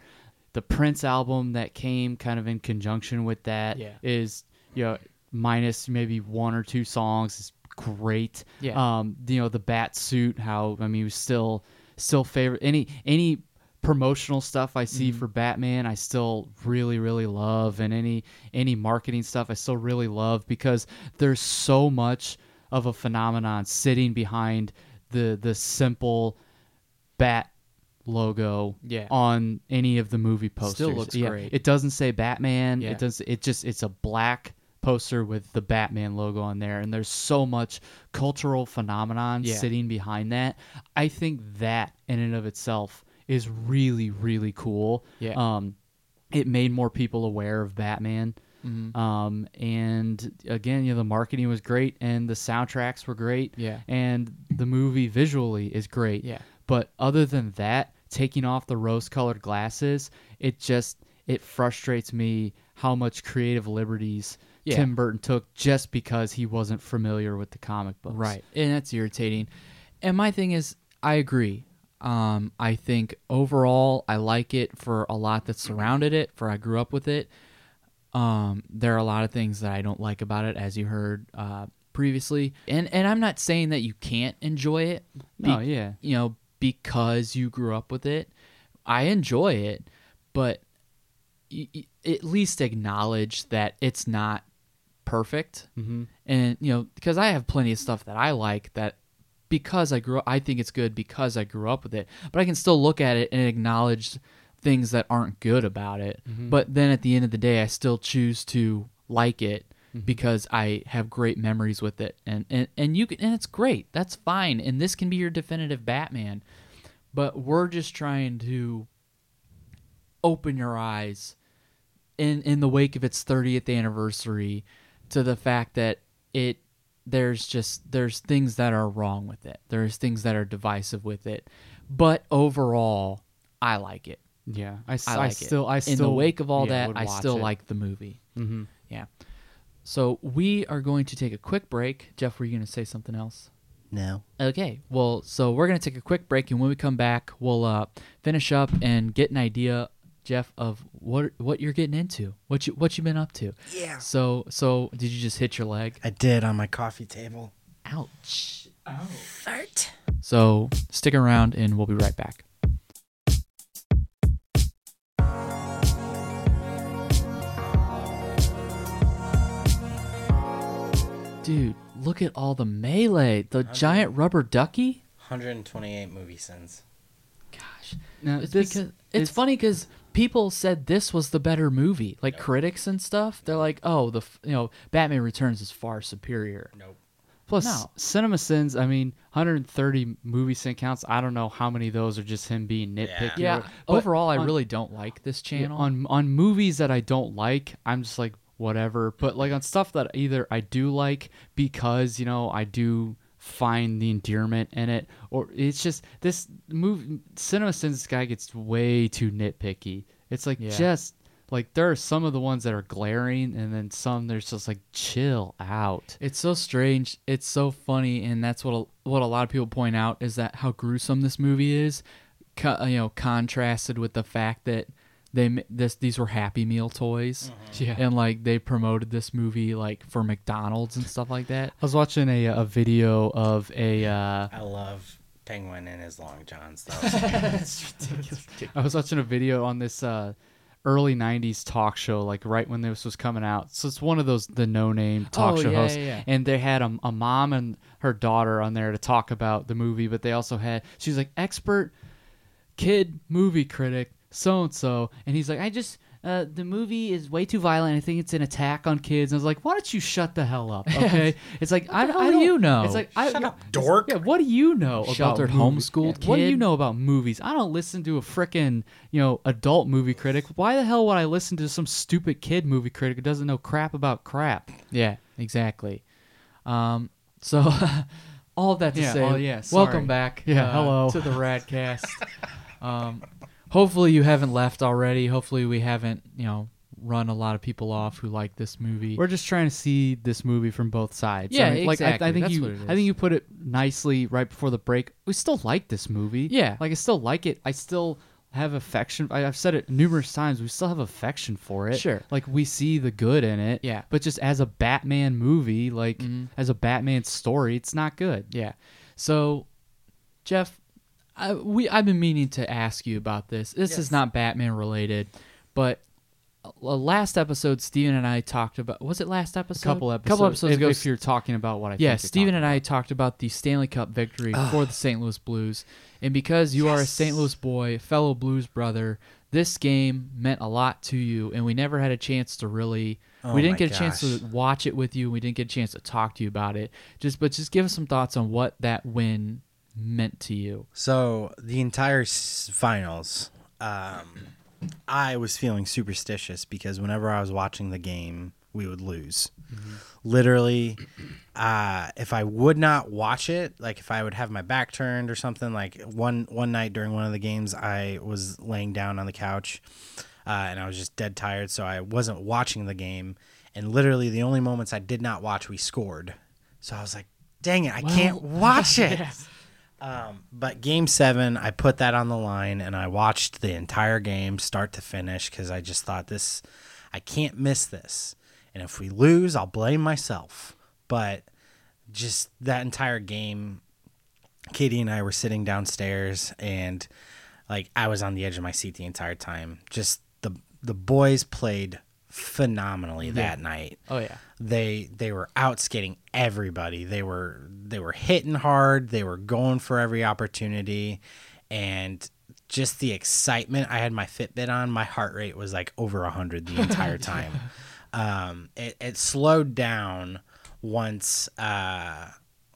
The Prince album that came kind of in conjunction with that is Yeah. you know minus maybe one or two songs is great. Yeah. Um, you know the bat suit. How I mean, was still still favorite any any promotional stuff I see Mm-hmm. for Batman. I still really really love, and any any marketing stuff I still really love because there's so much of a phenomenon sitting behind the the simple bat logo Yeah. on any of the movie posters. Still looks Yeah, great. It doesn't say Batman. Yeah. It does. It just it's a black poster with the Batman logo on there, and there's so much cultural phenomenon Yeah. sitting behind that. I think that in and of itself is really really cool. Yeah. Um, it made more people aware of Batman. Mm-hmm. Um, and again, you know, the marketing was great, and the soundtracks were great. Yeah. And the movie visually is great. Yeah. But other than that, taking off the rose-colored glasses, it just it frustrates me how much creative liberties Yeah. Tim Burton took just because he wasn't familiar with the comic books. Right. And that's irritating. And my thing is, I agree. Um, I think overall, I like it for a lot that surrounded it, for I grew up with it. Um, there are a lot of things that I don't like about it, as you heard uh, previously. And and I'm not saying that you can't enjoy it. No, yeah. You know, because you grew up with it. I enjoy it, but y- y- at least acknowledge that it's not perfect. Mm-hmm. And you know, because I have plenty of stuff that I like that because I grew up, I think it's good because I grew up with it. But I can still look at it and acknowledge things that aren't good about it. But then at the end of the day, I still choose to like it because I have great memories with it. And and and you can, and it's great. That's fine. And this can be your definitive Batman. But we're just trying to open your eyes in in the wake of its 30th anniversary to the fact that it there's just there's things that are wrong with it. There's things that are divisive with it. But overall, I like it. Yeah. I, s- I I like I still it. I still in the wake of all yeah, that, I still it. like the movie. Mm-hmm. Yeah. So we are going to take a quick break. Jeff, were you going to say something else? No. Okay. Well, so we're going to take a quick break, and when we come back, we'll uh, finish up and get an idea, Jeff, of what what you're getting into, what you what you've been up to. Yeah. So so did you just hit your leg? I did on my coffee table. Ouch. Oh. Fart. So stick around, and we'll be right back. Dude, look at all the melee. The giant rubber ducky. 128 movie sins. Gosh. Now, It's this- because it's, it's- funny because people said this was the better movie. Like critics and stuff, they're like, "Oh, the f- you know Batman Returns is far superior." Nope. Plus, No. Cinema Sins. I mean, 130 movie sin counts. I don't know how many of those are just him being nitpicky. Yeah. or- but Overall, I on- really don't like this yeah, channel. on on movies that I don't like. I'm just like whatever. But like on stuff that either I do like because you know I do find the endearment in it, or it's just this movie. Cinema Sins. This guy gets way too nitpicky. It's like Yeah. just like there are some of the ones that are glaring, and then some there's just like chill out. It's so strange. It's so funny, and that's what a, what a lot of people point out is that how gruesome this movie is. Co- you know, contrasted with the fact that they this these were Happy Meal toys, Yeah. and like they promoted this movie like for McDonald's and stuff like that. I was watching a a video of a uh, I love Penguin and his long johns though. I was watching a video on this uh, early '90s talk show, like right when this was coming out. So it's one of those the no-name talk Oh, show yeah, hosts, yeah, yeah. and they had a, a mom and her daughter on there to talk about the movie. But they also had she's like expert kid movie critic so and so, and he's like, I just. Uh, the movie is way too violent. I think it's an attack on kids. And I was like, why don't you shut the hell up? Okay. it's like, I, the hell I do don't- you know? It's like, I, Shut yeah, up, dork. Yeah, what do you know Sheltered about movies? homeschooled kid? What do you know about movies? I don't listen to a frickin' you know adult movie critic. Why the hell would I listen to some stupid kid movie critic who doesn't know crap about crap? Yeah, exactly. Um, so all of that to Yeah, say, oh, yeah, sorry. welcome back. Yeah, uh, hello. to the Radkast. um, hopefully you haven't left already. Hopefully we haven't, you know, run a lot of people off who like this movie. We're just trying to see this movie from both sides. Yeah, I mean, like I- I, think That's you, I think you put it nicely right before the break. We still like this movie. Yeah. like I still like it. I still have affection. I, I've said it numerous times. We still have affection for it. Sure. like we see the good in it. Yeah. but just as a Batman movie, like mm-hmm. as a Batman story, it's not good. Yeah. So, Jeff, I, we I've been meaning to ask you about this. This is not Batman related, but uh, last episode, Steven and I talked about. Was it last episode? A couple episodes. Couple episodes if, ago. if you're talking about what I yeah, Steven and I talked about the Stanley Cup victory for the St. Louis Blues, and because you are a St. Louis boy, fellow Blues brother, this game meant a lot to you, and we never had a chance to really. Oh we didn't get a chance to watch it with you. and We didn't get a chance to talk to you about it. Just, but just give us some thoughts on what that win meant to you. So the entire s- finals, um, I was feeling superstitious because whenever I was watching the game, we would lose. Literally, uh, if I would not watch it, like if I would have my back turned or something, like one one night during one of the games, I was laying down on the couch, uh, and I was just dead tired, so I wasn't watching the game. And literally, the only moments I did not watch, we scored. So I was like, "Dang it, I can't watch it." Um, but game seven, I put that on the line and I watched the entire game start to finish because I just thought this, I can't miss this. And if we lose, I'll blame myself. But just that entire game, Katie and I were sitting downstairs and like I was on the edge of my seat the entire time. Just the the boys played phenomenally that night Oh yeah. they they were out skating everybody. They were they were hitting hard. They were going for every opportunity, and just the excitement. I had my Fitbit on. My heart rate was like over hundred the entire time. um, it, it slowed down once uh,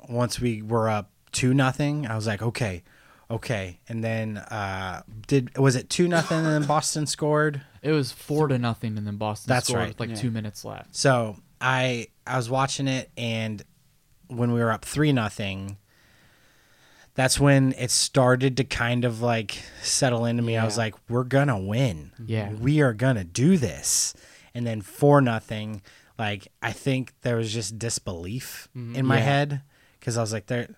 once we were up two nothing. I was like, okay, okay, and then uh, did was it two nothing and then Boston scored? It was four to nothing, and then Boston That's scored right. with like two minutes left. So I I was watching it, and when we were up three nothing, that's when it started to kind of like settle into me. I was like, "We're gonna win. Mm-hmm. Yeah. we are gonna do this." And then four nothing, like I think there was just disbelief mm-hmm. in my Yeah. head because I was like, "There."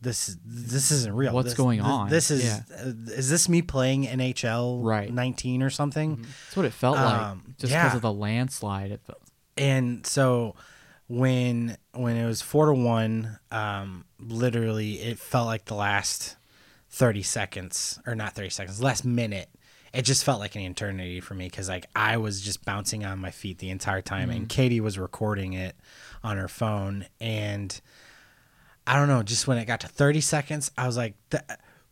This this isn't real. What's This- going on? This is Yeah. uh, is this me playing NHL Right. 19 or something? That's what it felt Um, like, just because yeah. of the landslide. It felt. and so when when it was four to one um literally it felt like the last 30 seconds or not 30 seconds last minute it just felt like an eternity for me because like i was just bouncing on my feet the entire time and katie was recording it on her phone and i don't know just when it got to 30 seconds i was like "Th-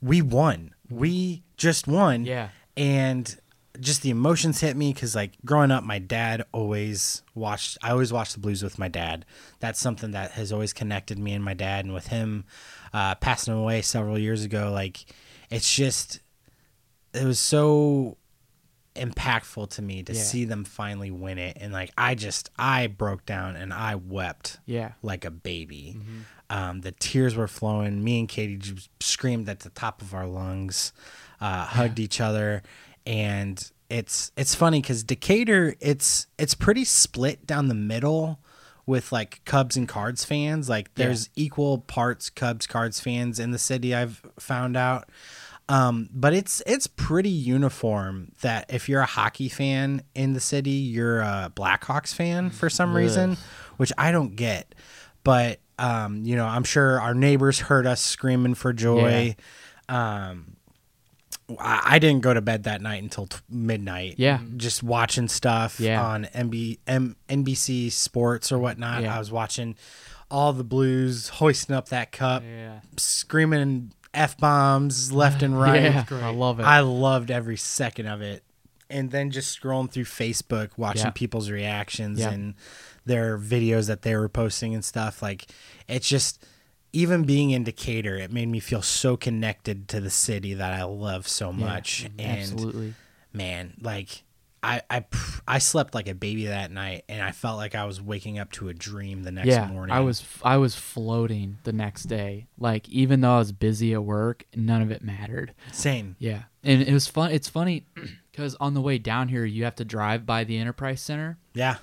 we won we just won Yeah. and just the emotions hit me because like growing up my dad always watched i always watched the blues with my dad that's something that has always connected me and my dad and with him uh, passing away several years ago like it's just it was so impactful to me to Yeah. see them finally win it and like i just i broke down and i wept Yeah. like a baby. Um, the tears were flowing. Me and Katie just screamed at the top of our lungs, uh, hugged each other, and it's it's funny because Decatur it's it's pretty split down the middle with like Cubs and Cards fans. Like there's equal parts Cubs Cards fans in the city. I've found out. Um, but it's it's pretty uniform that if you're a hockey fan in the city, you're a Blackhawks fan for some reason, which I don't get. But um, you know, I'm sure our neighbors heard us screaming for joy. Um, I, I didn't go to bed that night until t- midnight. Yeah. just watching stuff Yeah. on MB, M, NBC Sports or whatnot. Yeah. I was watching all the Blues hoisting up that cup, Yeah. screaming f bombs left and right. yeah, I love it. I loved every second of it. And then just scrolling through Facebook, watching Yeah. people's reactions Yeah. and their videos that they were posting and stuff. Like, it's just, even being in Decatur, it made me feel so connected to the city that I love so much. and Absolutely. man, like, I, I, I slept like a baby that night and I felt like I was waking up to a dream the next yeah, morning. I was I was floating the next day. Like even though I was busy at work, none of it mattered. same. Yeah, and it was fun. It's funny because on the way down here, you have to drive by the Enterprise Center, Yeah.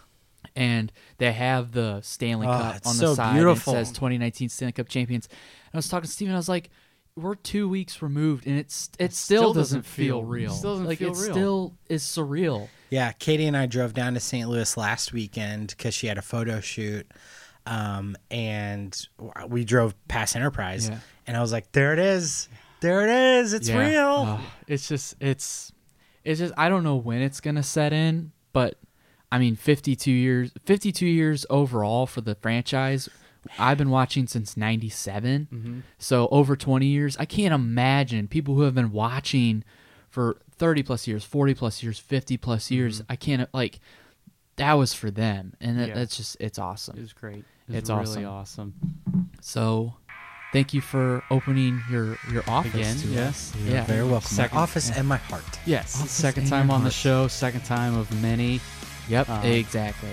And they have the Stanley Oh, Cup on the so side. beautiful. And it says 2019 Stanley Cup champions. And I was talking to Steven, I was like, "We're two weeks removed, and it's it, still, still doesn't, doesn't feel, real. still doesn't like feel it real. still is surreal." Yeah, Katie and I drove down to St. Louis last weekend because she had a photo shoot, um, and we drove past Enterprise, Yeah. and I was like, "There it is, there it is, it's Yeah. real." Ugh, it's just it's it's just I don't know when it's gonna set in, but I mean 52 years 52 years overall for the franchise. I've been watching since 97. Mm-hmm. So over 20 years. I can't imagine people who have been watching for 30 plus years, 40 plus years, 50 plus years. Mm-hmm. I can't like that was for them and that, Yeah. that's just it's awesome. It was great. It was It's really awesome. awesome. So thank you for opening your your office Again, to yes. us. You're Yeah. very welcome. Second- My office and my heart. Yes. Office second time your on the show. Second time of many. Yep, Um, exactly.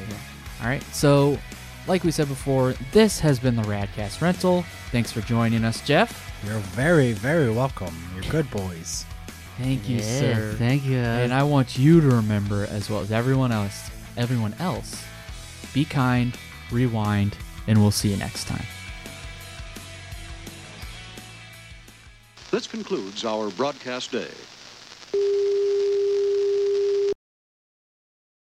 All right. So, like we said before, this has been the Radkast Rental. Thanks for joining us, Jeff. You're very, very welcome. You're good boys. Thank you, Yeah, sir. Thank you. And I want you to remember, as well as everyone else, everyone else, be kind, rewind, and we'll see you next time. This concludes our broadcast day.